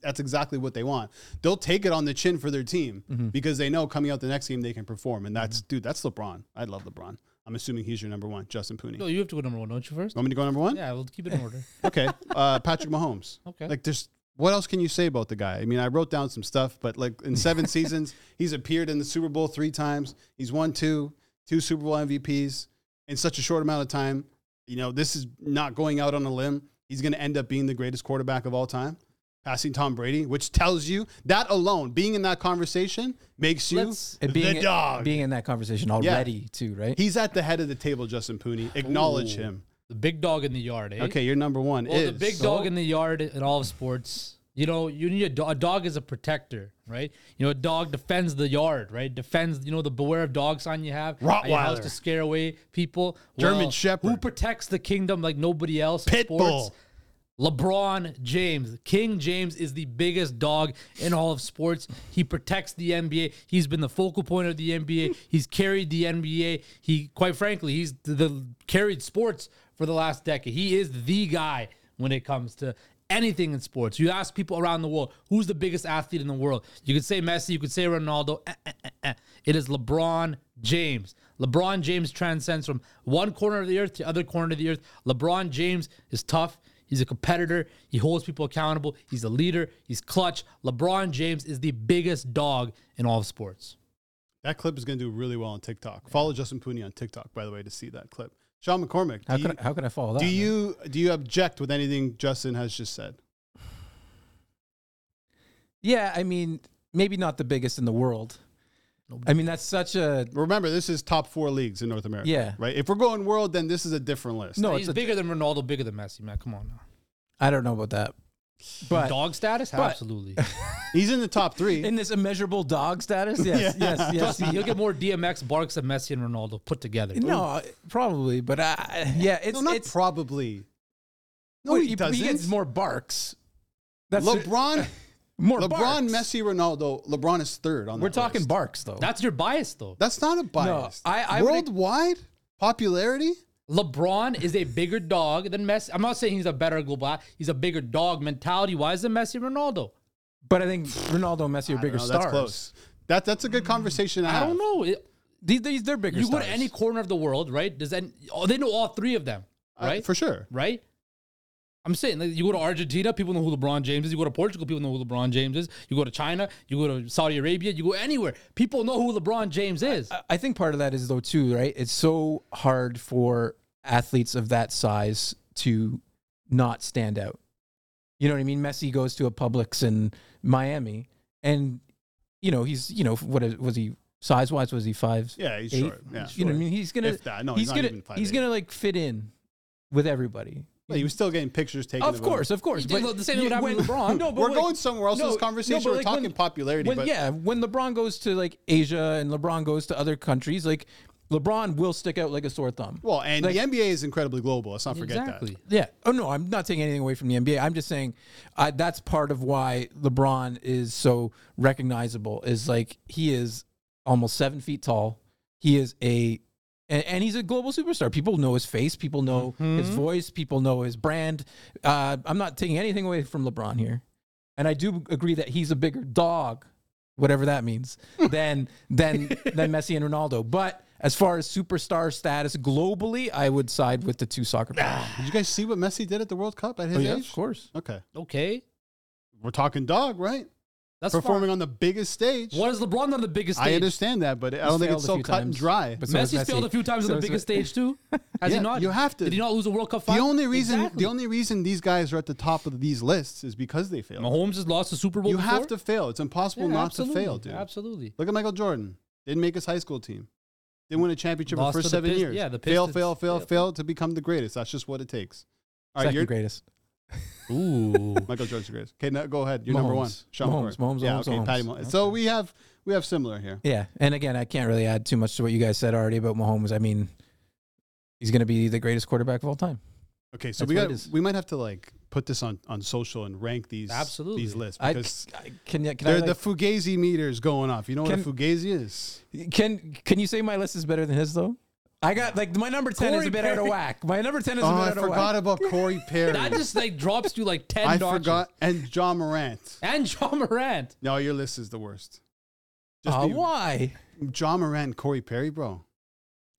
S1: that's exactly what they want. They'll take it on the chin for their team
S3: Mm-hmm.
S1: because they know coming out the next game they can perform. And that's, dude, that's LeBron. I love LeBron. I'm assuming he's your number one, Justin Pooney.
S2: No, you have to go number one, don't you first?
S1: Want me to go number one?
S2: Yeah, we'll keep it in order.
S1: Okay. Uh, Patrick Mahomes.
S2: Okay.
S1: Like, there's what else can you say about the guy? I mean, I wrote down some stuff, but like in seven seasons, he's appeared in the Super Bowl three times. He's won two, two Super Bowl MVPs in such a short amount of time. You know, this is not going out on a limb. He's going to end up being the greatest quarterback of all time, passing Tom Brady, which tells you that alone, being in that conversation, makes you
S2: Let's-
S3: And being
S1: the dog.
S3: being in that conversation already too, right?
S1: He's at the head of the table, Justin Pooney. Acknowledge
S2: Ooh.
S1: him.
S2: The big dog in the yard, eh?
S1: Okay, your number one
S2: Well,
S1: is
S2: the big dog in the yard in all of sports. You know, you need a dog. A dog is a protector, right? You know, a dog defends the yard, right? Defends, you know, the beware of dog sign you have at
S1: Rottweiler.
S2: to scare away people.
S1: German Shepherd.
S2: Who protects the kingdom like nobody else? in
S1: Pit
S2: sports? LeBron James. King James is the biggest dog in all of sports. He protects the NBA. He's been the focal point of the NBA. He's carried the NBA. He, quite frankly, he's the, the carried sports for the last decade. He is the guy when it comes to anything in sports. You ask people around the world, who's the biggest athlete in the world? You could say Messi, you could say Ronaldo. Eh, eh, eh, eh. It is LeBron James. LeBron James transcends from one corner of the earth to the other corner of the earth. LeBron James is tough. He's a competitor. He holds people accountable. He's a leader. He's clutch. LeBron James is the biggest dog in all of sports.
S1: That clip is going to do really well on TikTok. Follow Justin Pooney on TikTok, by the way, to see that clip. Sean McCormick,
S3: How
S1: do,
S3: could
S1: you,
S3: I, how could I follow that?
S1: do
S3: man?
S1: you do you object with anything Justin has just said?
S3: Yeah, I mean, maybe not the biggest in the world. I mean, that's such a
S1: Remember, this is top four leagues in North America.
S3: Yeah.
S1: right. If we're going world, then this is a different list.
S3: no.
S2: He's
S3: It's a,
S2: bigger than Ronaldo, bigger than Messi, man. Come on now.
S3: I don't know about that, but
S2: Dog status?
S3: but-
S2: Absolutely.
S1: he's in the top three.
S3: in this immeasurable dog status, yes,
S1: Yeah.
S3: yes, yes.
S2: Trust me, he'll get more DMX barks than Messi and Ronaldo put together.
S3: No, probably, but uh, yeah, it's
S1: no, not
S3: it's
S1: probably. No,
S3: well,
S1: he,
S3: he,
S1: doesn't.
S3: he gets more barks. That's
S1: LeBron,
S3: more
S1: LeBron,
S3: barks.
S1: Messi, Ronaldo. LeBron is third on.
S3: The We're
S1: that
S3: talking
S1: list.
S3: barks though.
S2: That's your bias, though.
S1: That's not a bias.
S3: I- I would-
S1: worldwide popularity.
S2: LeBron is a bigger dog than Messi. I'm not saying he's a better global. He's a bigger dog mentality wise than Messi Ronaldo.
S3: but I think Ronaldo and Messi are bigger
S1: know,
S3: stars.
S1: That's close. That that's a good conversation. To
S2: I
S1: have.
S2: don't know. It-
S3: These, these they're bigger.
S2: you go to any corner of the world, right? Does that? Oh, they know all three of them,
S1: Uh,
S2: right?
S1: for sure.
S2: right? I'm saying like, you go to Argentina, people know who LeBron James is. You go to Portugal, people know who LeBron James is. You go to China, you go to Saudi Arabia, you go anywhere, people know who LeBron James is.
S3: I- I think part of that is though too, right? It's so hard for athletes of that size to not stand out. You know what I mean? Messi goes to a Publix in Miami, and you know he's you know what is, was he size wise? Was he five?
S1: Yeah, he's
S3: eight?
S1: short. Yeah,
S3: You know what I mean? He's gonna
S1: that. No,
S3: he's,
S1: he's not
S3: gonna
S1: even five
S3: he's
S1: eight.
S3: gonna like fit in with everybody.
S1: But he was still getting pictures taken.
S3: Of
S1: him.
S3: course, of course.
S2: You think
S3: But
S2: the same thing
S3: you-
S2: would happen
S3: when-
S2: with LeBron?
S3: No, but
S1: We're
S3: like-
S1: going somewhere else in this conversation.
S3: no, but
S1: We're
S3: like
S1: talking
S3: when-
S1: popularity,
S3: when,
S1: but
S3: yeah, when LeBron goes to like Asia and LeBron goes to other countries, like LeBron will stick out like a sore thumb.
S1: well, and
S3: Like-
S1: the NBA is incredibly global. Let's not forget
S2: exactly.
S1: that.
S3: Yeah. Oh no, I'm not taking anything away from the NBA. I'm just saying uh, that's part of why LeBron is so recognizable. Is like he is almost seven feet tall. He is a and, and he's a global superstar. People know his face. People know his voice. People know his brand. Uh, I'm not taking anything away from LeBron here, and I do agree that he's a bigger dog, whatever that means, than than than Messi and Ronaldo. But as far as superstar status globally, I would side with the two soccer players.
S1: Did you guys see what Messi did at the World Cup at his
S3: Oh, yeah,
S1: age?
S3: of course.
S1: Okay,
S2: Okay,
S1: we're talking dog, right?
S2: That's
S1: Performing
S2: fine.
S1: on the biggest stage.
S2: What is LeBron on the biggest stage?
S1: I understand that, but I don't think it's
S3: a
S1: so
S3: few
S1: cut and dry.
S3: But so has
S2: Messi's failed
S3: Messi.
S2: a few times
S3: So
S2: on the biggest
S3: Me-
S2: stage too. Has
S1: Yeah,
S2: he not?
S1: you have to.
S2: Did he not lose a World Cup
S1: the only reason,
S2: Exactly.
S1: the only reason these guys are at the top of these lists is because they failed.
S2: Mahomes has lost the Super Bowl.
S1: You
S2: before?
S1: have to fail. It's impossible
S2: Yeah,
S1: not
S2: absolutely.
S1: to fail, dude.
S2: Absolutely.
S1: Look at Michael Jordan. Didn't make his high school team. Didn't win a championship
S2: Lost
S1: for
S2: to the
S1: seven
S2: Pist-
S1: years.
S2: yeah, the
S1: fail,
S2: Pistons.
S1: fail, fail,
S2: Yeah.
S1: fail to become the greatest. That's just what it takes. All right,
S3: Second
S1: you're
S3: greatest.
S2: Ooh.
S1: Michael Jordan's the greatest. Okay, now go ahead. You're number one.
S3: Mahomes.
S1: Sean
S3: Mahomes,
S1: McCoy.
S3: Mahomes,
S1: yeah,
S3: Mahomes,
S1: okay,
S3: Mahomes.
S1: Patty Mahomes. So we have we have similar here.
S3: Yeah, and again, I can't really add too much to what you guys said already about Mahomes. I mean, he's going to be the greatest quarterback of all time.
S1: Okay, so
S3: That's
S1: we
S3: what
S1: got
S3: it is.
S1: we might have to like put this on on social and rank these
S2: Absolutely.
S1: these lists
S3: I,
S1: because
S3: I- can you can
S1: they're
S3: I
S1: the Fugazi meter is going off. You know what a Fugazi is?
S3: can can you say my list is better than his though? I got like my number ten is
S2: Corey
S3: a bit out of whack. My number ten is
S1: Oh,
S3: a bit
S1: I
S3: out of whack.
S1: I forgot
S3: whack.
S1: about Corey Perry.
S2: that just like drops you like ten.
S1: I
S2: notches.
S1: forgot and Ja Morant.
S2: And Ja Morant.
S1: No, your list is the worst.
S3: Uh,
S1: be-
S3: why?
S1: Ja Morant, and Corey Perry, bro.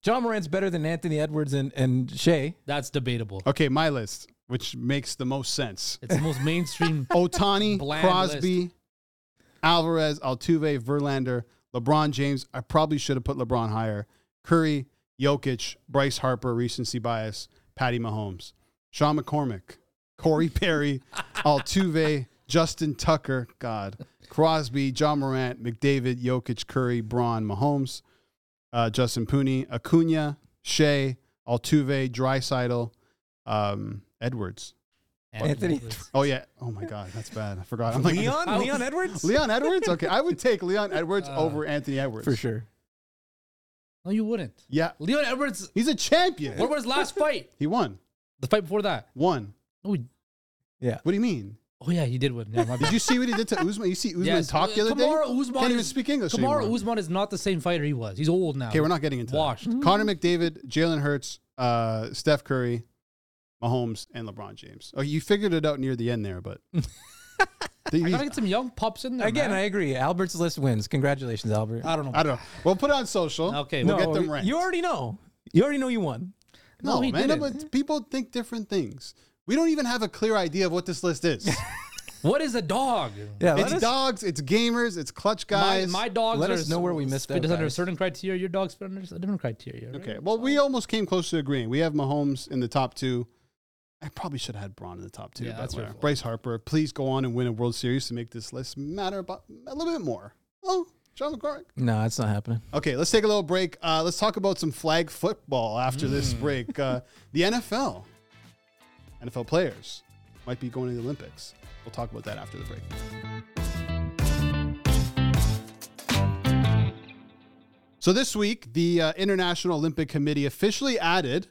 S3: Ja Morant's better than Anthony Edwards and and Shai.
S2: That's debatable.
S1: Okay, my list, which makes the most sense.
S2: It's the most mainstream.
S1: Ohtani,
S2: Bland
S1: Crosby, Alvarez, Altuve, Verlander, LeBron James. I probably should have put LeBron higher. Curry, Jokic, Bryce Harper, recency bias, Patty Mahomes, Sean McCormick, Corey Perry, Altuve, Justin Tucker, God, Crosby, Ja Morant, McDavid, Jokic, Curry, Braun, Mahomes, uh, Justin Pooney, Acuna, Shai, Altuve, Draisaitl, um, Edwards.
S3: Anthony
S2: Edwards.
S1: Oh yeah. Oh my God, that's bad. I forgot. I'm like
S3: Leon Leon Edwards
S1: Leon Edwards. Okay, I would take Leon Edwards
S2: Uh,
S1: over Anthony Edwards
S3: for sure.
S2: No, you wouldn't.
S1: Yeah,
S2: Leon Edwards.
S1: he's a champion.
S2: What was his last fight?
S1: He won.
S2: The fight before that.
S1: Won.
S2: Oh, Yeah.
S1: What do you mean?
S2: oh yeah, he did win. Yeah, my
S1: Did you see what he did to Usman? You see Usman
S2: Yes,
S1: talk the other
S2: Kamaru
S1: day?
S2: Usman
S1: Can't even
S2: is-
S1: speak English
S2: Kamaru
S1: anymore.
S2: Usman is not the same fighter he was. He's old now.
S1: Okay, we're not getting into
S2: washed.
S1: that. Connor McDavid, Jalen Hurts, uh, Steph Curry, Mahomes, and LeBron James. Oh, you figured it out near the end there, but
S2: I gotta get some young pups in there.
S3: Again, I agree. Albert's list wins. Congratulations, Albert.
S2: I don't know.
S1: I don't know. We'll put it on social.
S2: Okay,
S1: we'll
S2: no,
S1: get them ranked.
S3: you already know. You already know you won.
S1: no,
S2: No,
S1: man,
S2: didn't.
S1: but people think different things. We don't even have a clear idea of what this list is.
S2: What is a dog?
S3: Yeah,
S1: it's
S3: us,
S1: dogs, it's gamers, it's clutch guys.
S2: my dogs
S3: let
S2: are
S3: us know where we missed out,
S2: Fit under a certain criteria. Your dogs fit under a different criteria. right?
S1: Okay. Well, we almost came close to agreeing. We have Mahomes in the top two. I probably should have had Braun in the top two.
S2: Yeah, that's your
S1: whatever.
S2: fault.
S1: Bryce Harper, please go on and win a World Series to make this list matter about a little bit more. Oh, John McCormick.
S3: No, it's not happening.
S1: Okay, let's take a little break. Uh, let's talk about some flag football after this
S2: Mm.
S1: break. Uh, the NFL, NFL players might be going to the Olympics. We'll talk about that after the break. So this week, the uh, International Olympic Committee officially added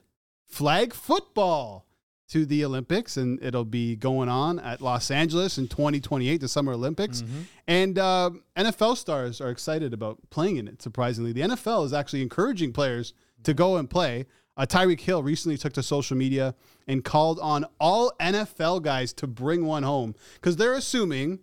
S1: flag football to the Olympics, and it'll be going on at Los Angeles in 2028, the Summer Olympics. And uh, NFL stars are excited about playing in it. Surprisingly, the NFL is actually encouraging players to go and play. Uh, Tyreek Hill recently took to social media and called on all NFL guys to bring one home because they're assuming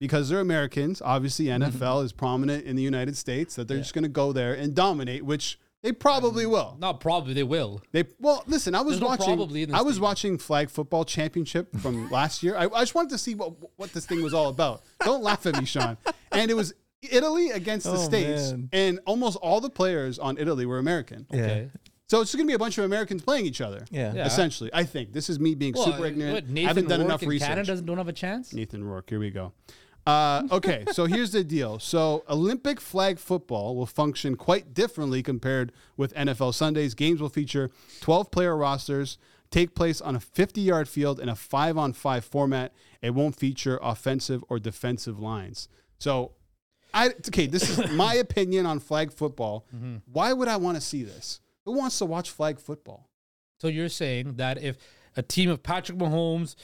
S1: because they're Americans. Obviously, NFL is prominent in the United States that they're just going to go there and dominate, which They probably um, will.
S2: Not probably they will.
S1: They well, listen. I was
S2: There's no
S1: watching.
S2: probably
S1: I was
S2: statement.
S1: watching flag football championship from last year. I, I just wanted to see what what this thing was all about. Don't laugh at me, Sean. And it was Italy against the
S3: Oh,
S1: states,
S3: man.
S1: and almost all the players on Italy were American.
S2: Okay.
S1: So it's going to be a bunch of Americans playing each other.
S3: Yeah.
S2: Yeah.
S1: Essentially, I think this is me being
S2: Well,
S1: super ignorant.
S2: what,
S1: I haven't done
S2: Rourke
S1: enough research.
S2: Canada doesn't don't have a chance.
S1: Nathan Rourke. Here we go. Uh, okay, so here's the deal. So Olympic flag football will function quite differently compared with NFL Sundays. Games will feature 12 player rosters, take place on a 50 yard field in a five on five format. It won't feature offensive or defensive lines. So, I okay. This is my opinion on flag football.
S2: Mm-hmm.
S1: Why would I want to see this? Who wants to watch flag football?
S2: So you're saying that if a team of Patrick Mahomes,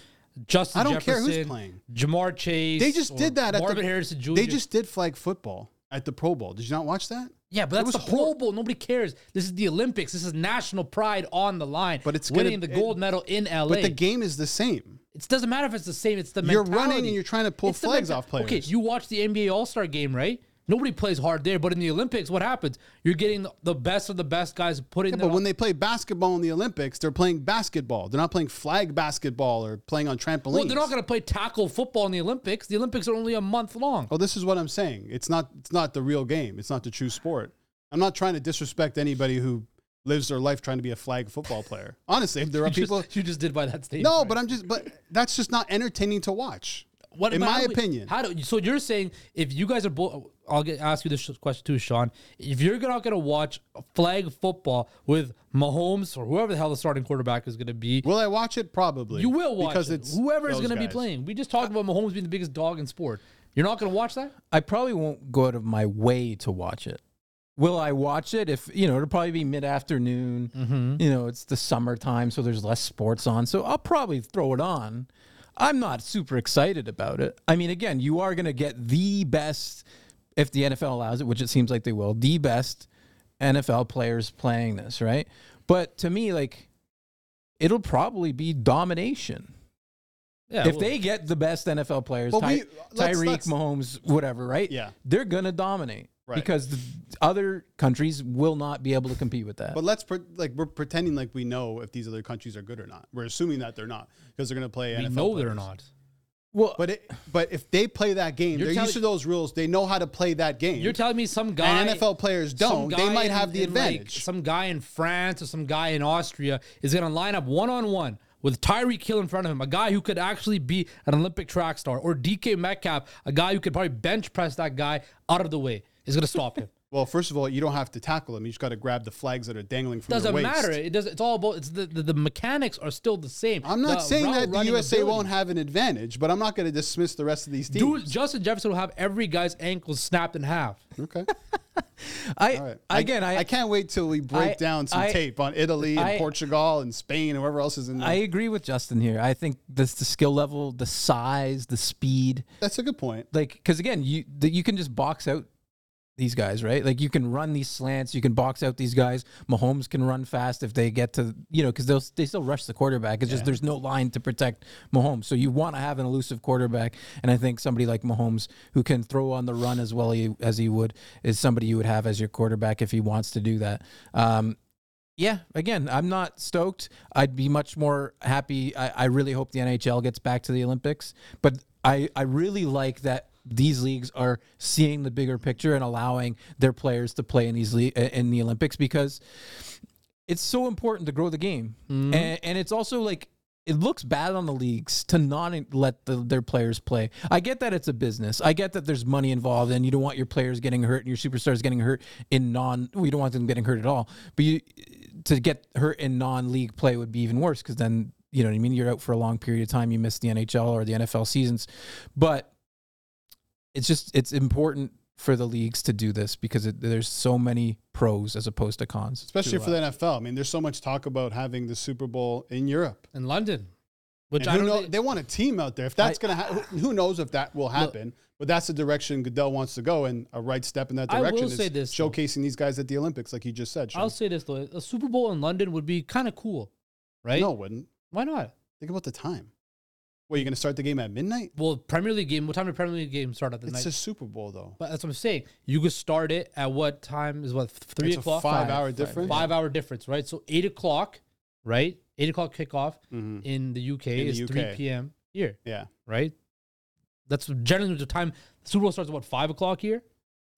S2: Justin
S1: I don't care
S2: Jefferson,
S1: who's playing.
S2: Ja'Marr Chase,
S1: They just did that at
S2: Marvin
S1: the
S2: Harrison Jr.
S1: They just did flag football at the Pro Bowl. Did you not watch that?
S2: yeah, but
S1: It
S2: that's the Pro Bowl. Nobody cares. This is the Olympics. This is national pride on the line.
S1: But it's gonna-
S2: winning the
S1: it-
S2: gold medal in LA.
S1: But the game is the same.
S2: it doesn't matter if it's the same. It's the
S1: You're running and you're trying to pull
S2: It's
S1: flags off players.
S2: Okay, you watch the NBA All Star game, right? Nobody plays hard there, but in the Olympics, what happens? You're getting the- best of the best guys putting
S1: Yeah, but when they play basketball in the Olympics, they're playing basketball. They're not playing flag basketball or playing on trampolines.
S2: well, they're not going to play tackle football in the Olympics. The Olympics are only a month long.
S1: Well, this is what I'm saying. It's not. It's not the real game. It's not the true sport. I'm not trying to disrespect anybody who lives their life trying to be a flag football player. Honestly, there are
S2: You
S1: people.
S2: just, you just did by that statement.
S1: no,
S2: right?
S1: but I'm just. But that's just not entertaining to watch.
S2: What,
S1: in my
S2: how do we-
S1: opinion.
S2: how do so you're saying if you guys are both? I'll get ask you this question too, Sean. If you're not going to watch flag football with Mahomes or whoever the hell the starting quarterback is going to be,
S1: Will I watch it? Probably.
S2: you will watch
S1: because
S2: it.
S1: it's
S2: whoever is going to be playing. We just talked about Mahomes being the biggest dog in sport. You're not going to watch that.
S3: I probably won't go out of my way to watch it. Will I watch it? If you know, it'll probably be mid afternoon.
S2: Mm-hmm.
S3: You know, it's the summertime, so there's less sports on. So I'll probably throw it on. I'm not super excited about it. I mean, again, you are going to get the best if the NFL allows it, which it seems like they will. The best NFL players playing this, right? But to me, like, it'll probably be domination.
S2: Yeah,
S3: if
S2: well,
S3: they get the best NFL players,
S1: Well,
S3: Ty-
S1: we- let's-
S3: Tyreek,
S1: let's-
S3: Mahomes, whatever, right?
S1: Yeah.
S3: they're gonna dominate
S1: Right.
S3: because the other countries will not be able to compete with that.
S1: But let's pre- like we're pretending like we know if these other countries are good or not. We're assuming that they're not because they're going to play.
S2: we
S1: NFL
S2: know they're not.
S3: well,
S1: But it, but if they play that game,
S2: You're
S1: they're used to those rules. They know how to play that game.
S2: You're telling me some guy
S1: and NFL players don't. They might
S2: in-
S1: have the
S2: in, like,
S1: advantage.
S2: some guy in France or some guy in Austria is going to line up one on one with Tyreek Hill in front of him, a guy who could actually be an Olympic track star, or DK Metcalf, a guy who could probably bench press that guy out of the way, is going to stop him.
S1: well, first of all, you don't have to tackle him. You just got to grab the flags that are dangling from
S2: Doesn't
S1: your waist.
S2: matter. It does. It's all about. It's the, the the mechanics are still the same.
S1: I'm not saying
S2: route
S1: that the
S2: running
S1: USA
S2: ability.
S1: won't have an advantage, but I'm not going to dismiss the rest of these teams.
S2: Dude, Justin Jefferson will have every guy's ankles snapped in half.
S1: okay.
S3: I
S1: All right.
S3: again, I,
S1: I can't wait till we break
S3: I-
S1: down some
S3: I-
S1: tape on Italy and Portugal and Spain and whoever else is in there.
S3: I agree with Justin here. I think this the skill level, the size, the speed,
S1: That's a good point.
S3: like because again, you the, you can just box out these guys, right? Like you can run these slants, you can box out these guys. Mahomes can run fast if they get to you know because they'll they still rush the quarterback. It's just there's no line to protect Mahomes, so you want to have an elusive quarterback. And I think somebody like Mahomes who can throw on the run as well as he would is somebody you would have as your quarterback if he wants to do that. Um, yeah, again, I'm not stoked. I'd be much more happy. I, I really hope the NHL gets back to the Olympics, but I, I really like that these leagues are seeing the bigger picture and allowing their players to play in these le- uh, in the Olympics because it's so important to grow the game, mm-hmm. and, and it's also like it looks bad on the leagues to not let the, their players play. I get that it's a business. I get that there's money involved, and you don't want your players getting hurt and your superstars getting hurt in non. We don't want them getting hurt at all. But you to get hurt in non-league play would be even worse because then you know what I mean. You're out for a long period of time. You miss the NHL or the NFL seasons, but it's just it's important for the leagues to do this because it, there's so many pros as opposed to cons.
S1: Especially
S2: to,
S1: for the NFL. I mean, there's so much talk about having the Super Bowl in Europe.
S2: In London, which
S1: And
S2: I don't
S1: know,
S2: think-
S1: they want a team out there. If that's going to happen, who knows if that will happen? but that's the direction Goodell wants to go, and a right step in that direction.
S2: I will
S1: direction is
S2: say this, though.
S1: showcasing these guys at the Olympics, like you just said. Sean.
S2: I'll say this though: a Super Bowl in London would be kind of cool, right?
S1: No, it wouldn't.
S2: why not?
S1: Think about the time. What, you going to start the game at midnight?
S2: Well, Premier League game. What time did Premier League game start at the
S1: It's
S2: night?
S1: It's a Super Bowl, though.
S2: but that's what I'm saying. You could start it at what time? Is what three
S1: It's a
S2: o'clock?
S1: five,
S3: Five,
S1: hour
S3: five,
S1: difference.
S2: Five hour difference, right? So eight o'clock, right? Eight o'clock kickoff
S1: Mhm.
S2: in the UK
S1: In the
S2: is
S1: UK.
S2: three p.m. here,
S1: Yeah.
S2: right? That's generally the time. The Super Bowl starts at what five o'clock here.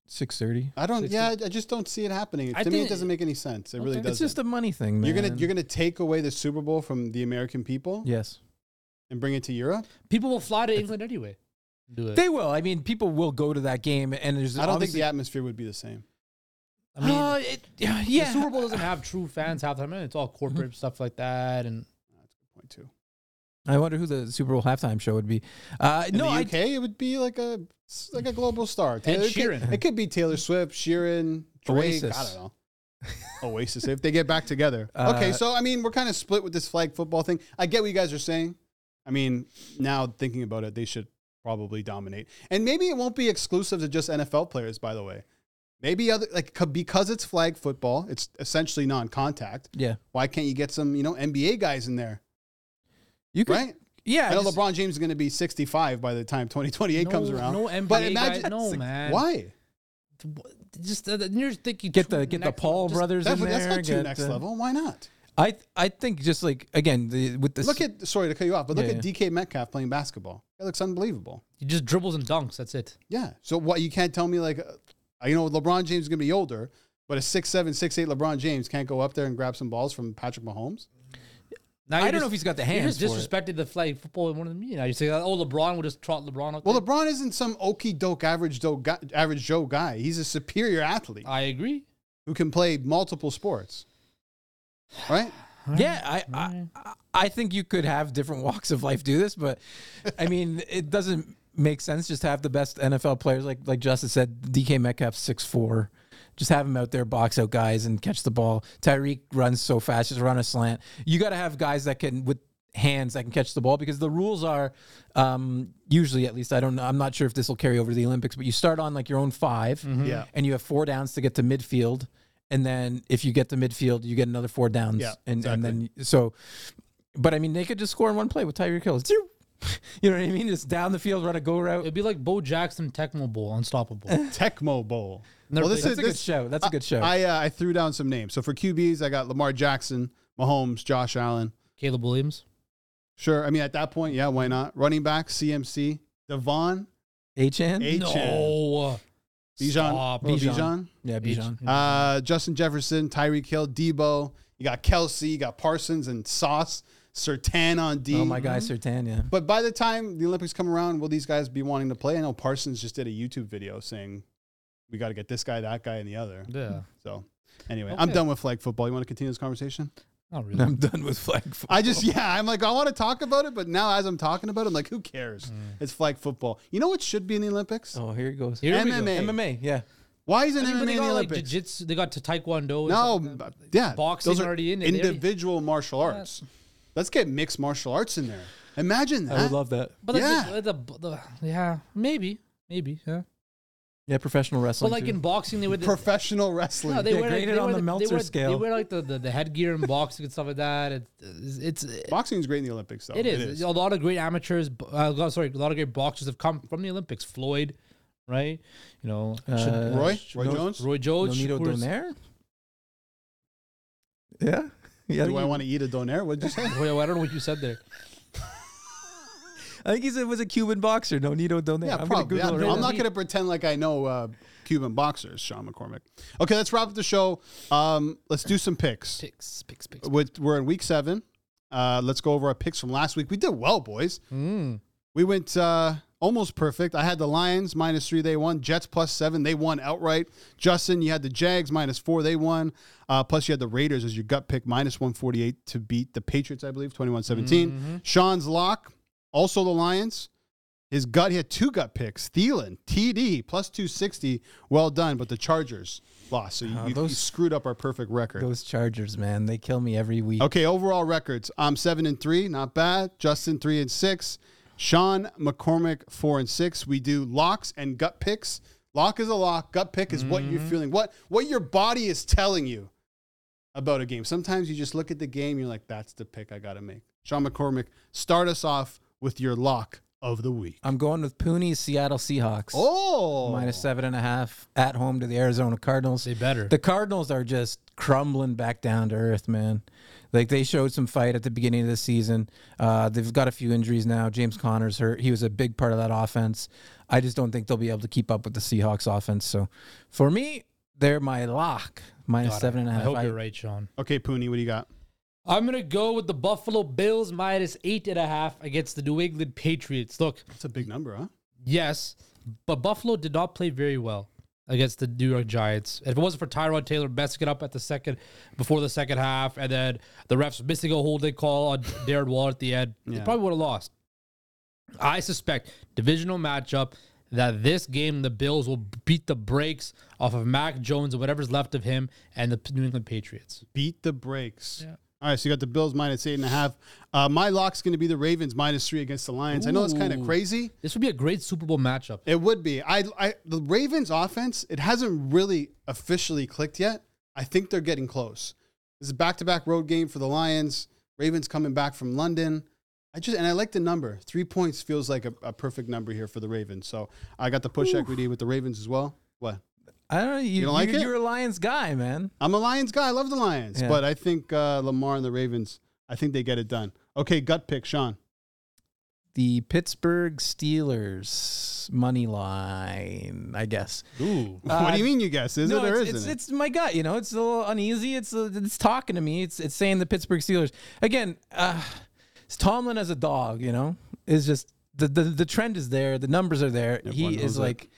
S3: Six thirty.
S1: I don't.
S2: Sixty-
S1: Yeah, I just don't see it happening.
S2: I
S1: to me, it doesn't make any sense. It really doesn't.
S3: It's just a money thing, man.
S1: you're gonna you're gonna take away the Super Bowl from the American people
S3: yes.
S1: And bring it to Europe.
S2: People will fly to England anyway. Do it.
S3: They will. I mean, people will go to that game, and there's.
S1: I don't think
S3: obviously-
S1: the atmosphere would be the same.
S2: I mean,
S3: Uh, it, yeah,
S2: the. Super Bowl doesn't have true fans half the time. It's all corporate stuff like that, and
S1: That's a good point too.
S3: I wonder who the Super Bowl halftime show would be. Uh,
S1: In
S3: no,
S1: the
S3: I,
S1: UK, it would be like a like a global star.
S2: Ed
S1: it, could,
S2: Sheeran.
S1: it could be Taylor Swift, Sheeran, Drake.
S3: Oasis.
S1: I don't know. Oasis if they get back together. okay,
S3: Uh,
S1: so I mean, we're kind of split with this flag football thing. I get what you guys are saying. I mean, now thinking about it, they should probably dominate, and maybe it won't be exclusive to just NFL players. By the way, maybe other like because it's flag football, it's essentially non-contact.
S3: yeah,
S1: Why can't you get some you know NBA guys in there,
S3: you could.
S1: right?
S3: Yeah,
S1: I know
S3: just-
S1: LeBron James is going to be 65 by the time 2028 comes around.
S2: no NBA
S1: but
S2: guy-
S1: imagine
S2: no, man.
S1: Why?
S2: just uh, you're thinking
S3: get the get the Paul
S2: just-
S3: brothers
S1: That's,
S3: in
S1: that's
S3: there.
S1: not too
S3: get,
S1: next
S3: uh,
S1: level. Why not?
S3: I I think just like again the, with this.
S1: Look at sorry to cut you off, but look
S3: Yeah,
S1: at DK Metcalf playing basketball. That looks unbelievable.
S2: He just dribbles and dunks. That's it.
S1: Yeah. So what you can't tell me like, uh, you know, LeBron James is going to be older, but a six seven six eight LeBron James can't go up there and grab some balls from Patrick Mahomes.
S2: Now
S3: I
S2: you're
S3: don't know if he's got the
S2: You
S3: hands
S2: just
S3: for it.
S2: disrespected the flag football more than me. Now you say, "Oh, LeBron will just trot LeBron out."
S1: Well,
S2: there.
S1: LeBron isn't some okey doke average Joe guy, average Joe guy. He's a superior athlete
S2: I agree.
S1: who can play multiple sports. Right?
S3: Yeah, I, I I think you could have different walks of life do this, but I mean, it doesn't make sense just to have the best NFL players like like Justice said. DK Metcalf six four, just have him out there box out guys and catch the ball. Tyreek runs so fast, just run a slant. You got to have guys that can with hands that can catch the ball because the rules are um, usually at least I don't know I'm not sure if this will carry over to the Olympics, but you start on like your own 5
S1: Yeah.
S3: and you have four downs to get to midfield. And then if you get the midfield, you get another four downs.
S1: Yeah,
S3: and, and then so, but I mean, they could just score in one play with Tyreek Hill. Zoom. You know what I mean? Just down the field, run a go route.
S2: It'd be like Bo Jackson Tecmo Bowl, unstoppable.
S1: Tecmo Bowl.
S2: Never
S1: this
S2: played
S1: is
S3: That's a good show. That's a good show.
S1: I uh, I threw down some names. So for QBs, I got Lamar Jackson, Mahomes, Josh Allen.
S2: Caleb Williams.
S1: Sure. I mean, at that point, yeah, why not? Running back, CMC, Devon,
S3: Achane.
S1: H-
S2: No.
S1: Bijan,
S2: Stop.
S1: oh,
S3: Bijan.
S1: Bijan.
S3: Yeah, Bijan.
S1: Uh, Justin Jefferson, Tyreek Hill, Deebo. You got Kelce, you got Parsons and Sauce, Surtain on D.
S3: Oh my guy, Surtain. Yeah.
S1: But by the time the Olympics come around, will these guys be wanting to play? I know Parsons just did a YouTube video saying we got to get this guy, that guy, and the other.
S2: Yeah.
S1: So anyway, I'm done with flag football. You want to continue this conversation?
S2: Not really.
S3: I'm done with flag football.
S1: I just yeah, I'm like I want to talk about it, but now as I'm talking about it, I'm like, who cares? Mm. It's flag football. You know what should be in the Olympics?
S3: Oh, here it goes.
S2: Here we go.
S1: MMA.
S3: MMA. Yeah.
S1: Why isn't
S2: I mean,
S1: MMA
S2: they
S1: in the
S2: got like
S1: Olympics?
S2: jiu-jitsu. They got to taekwondo. and
S1: no,
S2: stuff like that.
S1: b- yeah,
S2: Boxing
S1: those are
S2: already in it. They already-
S1: individual martial arts. Let's get mixed martial arts in there. Imagine that.
S3: I would love that.
S2: But like
S1: Yeah.
S2: the, the, the, yeah, maybe, maybe, yeah.
S3: Yeah, professional wrestling.
S2: But like
S3: too.
S2: in boxing, they would
S1: Professional wrestling.
S2: no, they
S3: Yeah,
S2: wear like,
S3: graded
S2: they
S3: on
S2: wear
S3: the
S2: they
S3: Meltzer
S2: wear- They wear like the, the, the headgear in boxing and stuff like that. It's it's
S1: Boxing is great in the Olympics, though.
S2: it is. A lot of great amateurs. Uh, sorry, a lot of great boxers have come from the Olympics. Floyd, right? You know,
S3: Uh,
S1: Roy, Roy
S3: no-
S1: Jones.
S2: Roy Jones.
S3: Nonito Donaire. Yeah. Yeah.
S1: Do I want to eat a donair? What'd you say?
S2: Wait, I don't know what you said there.
S3: I think he said it was a Cuban boxer. Nonito Donaire.
S1: Yeah,
S3: I'm
S1: probably.
S3: Gonna
S1: Yeah,
S3: Google
S1: no,
S3: it right
S1: I'm
S3: now.
S1: not going to pretend like I know uh, Cuban boxers, Sean McCormick. Okay, let's wrap up the show. Um, let's do some picks.
S2: Picks, picks, picks.
S1: With, we're in week seven. Uh, let's go over our picks from last week. We did well, boys.
S2: Mm.
S1: We went uh, almost perfect. I had the Lions minus three, they won. Jets plus seven, they won outright. Justin, you had the Jags minus four, they won. Uh, plus, you had the Raiders as your gut pick minus 148 to beat the Patriots, I believe, 21 17. Sean's lock, also the Lions. His gut, he had two gut picks. Thielen, TD, plus 260. Well done, but the Chargers lost. So you,
S3: Oh,
S1: you- you screwed up our perfect record.
S3: Those Chargers, man, they kill me every week.
S1: Okay, overall records. I'm seven and three, not bad. Justin three and six. Sean McCormick four and six. We do locks and gut picks. Lock is a lock. Gut pick is what you're mm-hmm. feeling. What what your body is telling you about a game. Sometimes you just look at the game, you're like, that's the pick I gotta make. Sean McCormick, start us off with your lock of the week.
S3: I'm going with Pooney's Seattle Seahawks.
S1: Oh,
S3: Minus seven and a half at home to the Arizona Cardinals.
S2: They better.
S3: The Cardinals are just crumbling back down to earth, man. Like they showed some fight at the beginning of the season. Uh, they've got a few injuries now. James Conner's hurt. He was a big part of that offense. I just don't think they'll be able to keep up with the Seahawks offense. So for me, they're my lock. Seven and a half.
S2: I hope
S3: I-
S2: you're right, Sean.
S1: Okay, Pooney, what do you got?
S2: I'm gonna go with the Buffalo Bills minus eight and a half against the New England Patriots. Look,
S1: That's a big number, huh?
S2: yes, but Buffalo did not play very well against the New York Giants. If it wasn't for Tyrod Taylor messing it up at the second before the second half, and then the refs missing a holding call on Darren Waller at the end, they probably would have lost. I suspect divisional matchup that this game the Bills will beat the brakes off of Mac Jones and whatever's left of him and the New England Patriots.
S1: Beat the brakes.
S2: Yeah.
S1: All right, so you got the Bills minus eight and a half. Uh, my lock's going to be the Ravens minus three against the Lions. I know it's kind of
S2: Ooh.
S1: crazy.
S2: This would be a great Super Bowl matchup.
S1: It would be. I, I, the Ravens offense. It hasn't really officially clicked yet. I think they're getting close. This is a back-to-back road game for the Lions. Ravens coming back from London. I just and I like the number. Three points feels like a, a perfect number here for the Ravens. So I got the push equity with the Ravens as well. What?
S3: I don't know. You,
S1: don't like
S3: you,
S1: it?
S3: You're a Lions guy, man.
S1: I'm a Lions guy. I love the Lions,
S3: Yeah.
S1: but I think uh, Lamar and the Ravens. I think they get it done. Okay, gut pick, Sean.
S3: The Pittsburgh Steelers money line, I guess.
S2: Ooh.
S1: what do you mean? You guess? Is
S3: Uh, no,
S1: it or
S3: it's,
S1: isn't
S3: it's,
S1: it?
S3: it's my gut. You know, it's a little uneasy. It's uh, it's talking to me. It's it's saying the Pittsburgh Steelers again. Uh, it's Tomlin as a dog. You know, is just the, the the trend is there. The numbers are there.
S1: Everyone
S3: he is like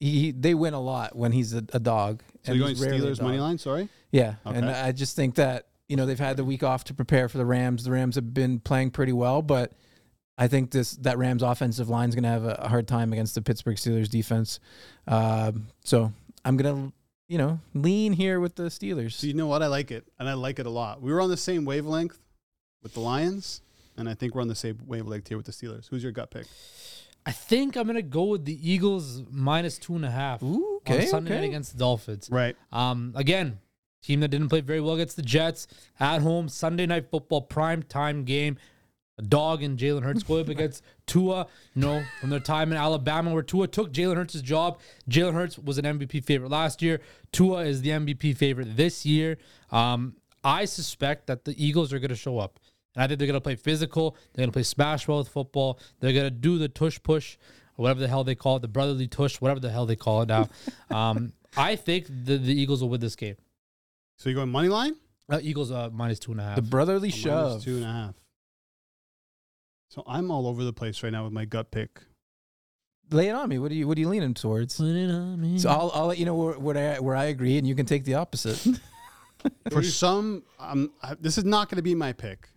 S3: he they win a lot when he's a, a dog.
S1: so
S3: and
S1: you're going Steelers money line? Sorry.
S3: Yeah, and I just think that you know they've had the week off to prepare for the Rams. The Rams have been playing pretty well, but I think this that Rams offensive line is going to have a, hard time against the Pittsburgh Steelers defense. Um, so I'm gonna you know lean here with the Steelers.
S1: So you know what? I like it, and I like it a lot. We were on the same wavelength with the Lions, and I think we're on the same wavelength here with the Steelers. Who's your gut pick?
S2: I think I'm gonna go with the Eagles minus two and a half
S3: Ooh,
S2: on
S3: okay,
S2: Sunday night against the Dolphins.
S1: Right.
S2: Um, again, team that didn't play very well against the Jets at home. Sunday night football prime time game. A dog and Jalen Hurts go up against Tua. You know, from their time in Alabama, where Tua took Jalen Hurts' job. Jalen Hurts was an MVP favorite last year. Tua is the MVP favorite this year. Um, I suspect that the Eagles are going to show up. And I think they're going to play physical. They're going to play smash well with football. They're going to do the tush push, or whatever the hell they call it, the brotherly tush, whatever the hell they call it now. um, I think the, the Eagles will win this game.
S1: So you're going money line?
S2: Uh, Eagles uh, minus two and a half.
S3: the brotherly
S1: Oh, minus
S3: shove.
S1: two and a half. So I'm all over the place right now with my gut pick.
S3: Lay it on me. What are you What are you leaning towards?
S2: Put it on me.
S3: So I'll I'll let you know where where I, where I agree, and you can take the opposite.
S1: For some, um, I- this is not going to be my pick,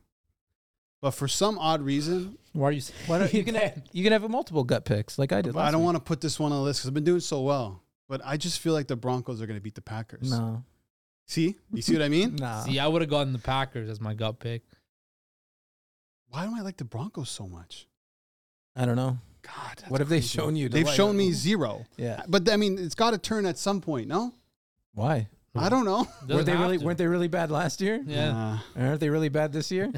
S1: but for some odd reason,
S2: Why are you? saying
S3: Why don't you can have, you can have a multiple gut picks like I did.
S1: I don't want to put this one on the list because I've been doing so well. But I just feel like the Broncos are going to beat the Packers.
S3: No,
S1: See, you see what I mean?
S3: nah.
S2: See, I would have gotten the Packers as my gut pick.
S1: Why do I like the Broncos so much?
S3: I don't know.
S1: God,
S3: What have they shown you to
S1: They've
S3: like
S1: shown
S3: it?
S1: me zero.
S3: Yeah.
S1: But I mean, it's got to turn at some point. No,
S3: Why?
S1: I don't know.
S2: Doesn't
S3: weren't they really
S2: to.
S3: weren't they really bad last year?
S2: Yeah.
S1: Uh,
S3: Aren't they really bad this year?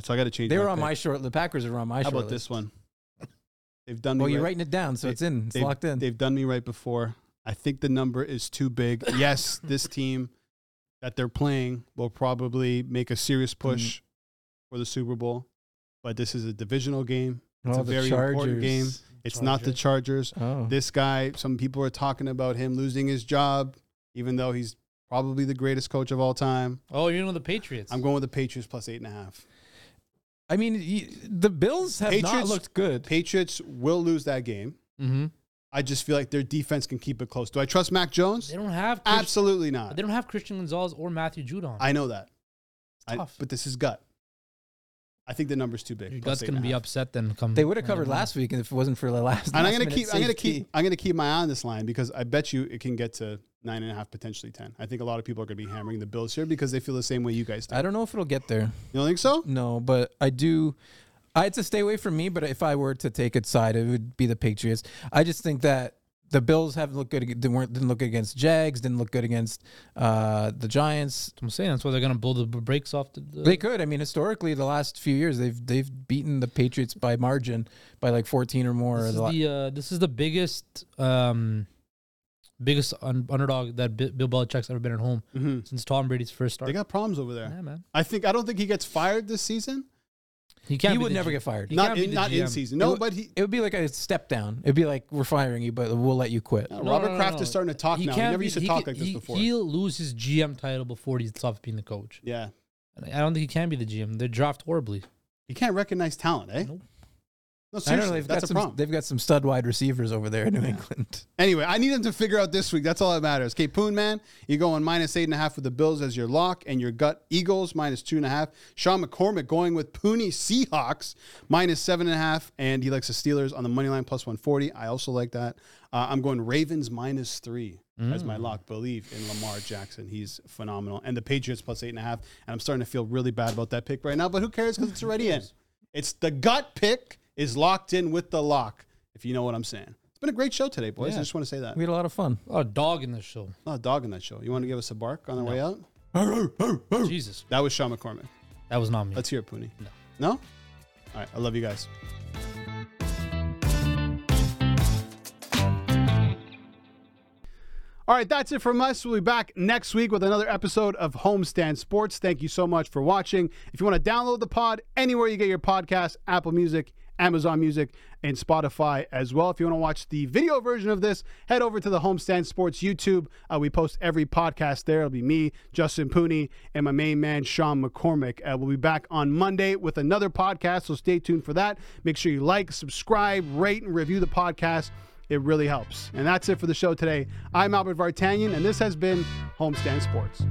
S1: So I got to change.
S3: they were on
S1: pick.
S3: my short. The Packers are on my short.
S1: How
S3: short.
S1: about this one? They've done me.
S3: Well, you're
S1: right.
S3: writing it down, so
S1: They-
S3: it's in. It's
S1: they've-
S3: locked in.
S1: They've done me right before. I think the number is too big. Yes, this team that they're playing will probably make a serious push
S3: Mm.
S1: for the Super Bowl, but this is a divisional game. It's
S3: oh,
S1: a very
S3: Chargers.
S1: important game. It's not the Chargers.
S3: Oh,
S1: This guy, some people are talking about him losing his job, even though he's probably the greatest coach of all time.
S2: Oh, you know the Patriots.
S1: I'm going with the Patriots plus eight and a half.
S3: I mean, the Bills have not
S1: Patriots-
S3: looked good.
S1: Patriots will lose that game.
S2: mm-hmm.
S1: I just feel like their defense can keep it close. Do I trust Mac Jones?
S2: They don't have Christian,
S1: Absolutely not.
S2: They don't have Christian Gonzalez or Matthew Judon.
S1: I know that. I-
S2: tough.
S1: but this is gut. I think the number's too big.
S2: Your gut's gonna be
S1: half.
S2: upset then. Come
S3: They would have covered last week if it wasn't for the last.
S1: And I'm gonna
S3: minute
S1: keep. I'm gonna keep. I'm gonna keep my eye on this line because I bet you it can get to nine and a half, potentially ten. I think a lot of people are gonna be hammering the Bills here because they feel the same way you guys do.
S3: I don't know if it'll get there.
S1: You don't think so?
S3: No, but I do. I, it's a stay away from me. But if I were to take its side, it would be the Patriots. I just think that the Bills haven't looked good. They weren't didn't look good against Jags. Didn't look good against uh, the Giants.
S2: I'm saying that's why they're gonna blow the brakes off. The, the
S3: they could. I mean, historically, the last few years they've they've beaten the Patriots by margin by like 14 or more.
S2: This is the, uh, this is the biggest um, biggest un- underdog that B- Bill Belichick's ever been at home mm-hmm. since Tom Brady's first start.
S1: They got problems over there.
S2: Yeah, man.
S1: I think I don't think he gets fired this season.
S3: He can't. He would never G- get fired.
S1: Not in, not in season. No,
S3: it
S1: but he.
S3: It would be like a step down. It'd be like we're firing you, but we'll let you quit.
S1: No, Robert no, no, Kraft is starting to talk he now. He never be, used to talk can, like this
S2: he,
S1: before.
S2: He'll lose his GM title before he stops being the coach.
S1: Yeah.
S2: I don't think he can be the GM. They draft horribly.
S1: He can't recognize talent, eh? Nope.
S3: No, seriously, know, they've that's got a some, problem. They've got some stud wide receivers over there in New. England.
S1: Anyway, I need them to figure out this week. That's all that matters. Okay, Poon Man, you going minus eight and a half with the Bills as your lock, and your gut Eagles minus two and a half. Sean McCormick going with Pooney Seahawks minus seven and a half, and he likes the Steelers on the money line plus one forty. I also like that. Uh, I'm going Ravens minus three mm. as my mm. lock. Believe in Lamar Jackson. He's phenomenal, and the Patriots plus eight and a half. And I'm starting to feel really bad about that pick right now, but who cares because it's already in. It's the gut pick is locked in with the lock, if you know what I'm saying. It's been a great show today, boys. Yeah. I just want to say that.
S3: We had a lot of fun.
S2: A lot of dog in this show.
S1: A lot of dog in that show. You want to give us a bark on the no. way out?
S2: Jesus.
S1: That was Sean McCormick.
S2: That was not me.
S1: Let's hear it, Pooney.
S2: No.
S1: No? All right. I love you guys. All right, that's it from us. We'll be back next week with another episode of Homestand Sports. Thank you so much for watching. If you want to download the pod anywhere you get your podcast, Apple Music, Amazon Music, and Spotify as well. If you want to watch the video version of this, head over to the Homestand Sports YouTube. Uh, we post every podcast there. It'll be me, Justin Pooney, and my main man, Sean McCormick. Uh, we'll be back on Monday with another podcast, so stay tuned for that. Make sure you like, subscribe, rate, and review the podcast. It really helps. And that's it for the show today. I'm Albert Vartanian, and this has been Homestand Sports.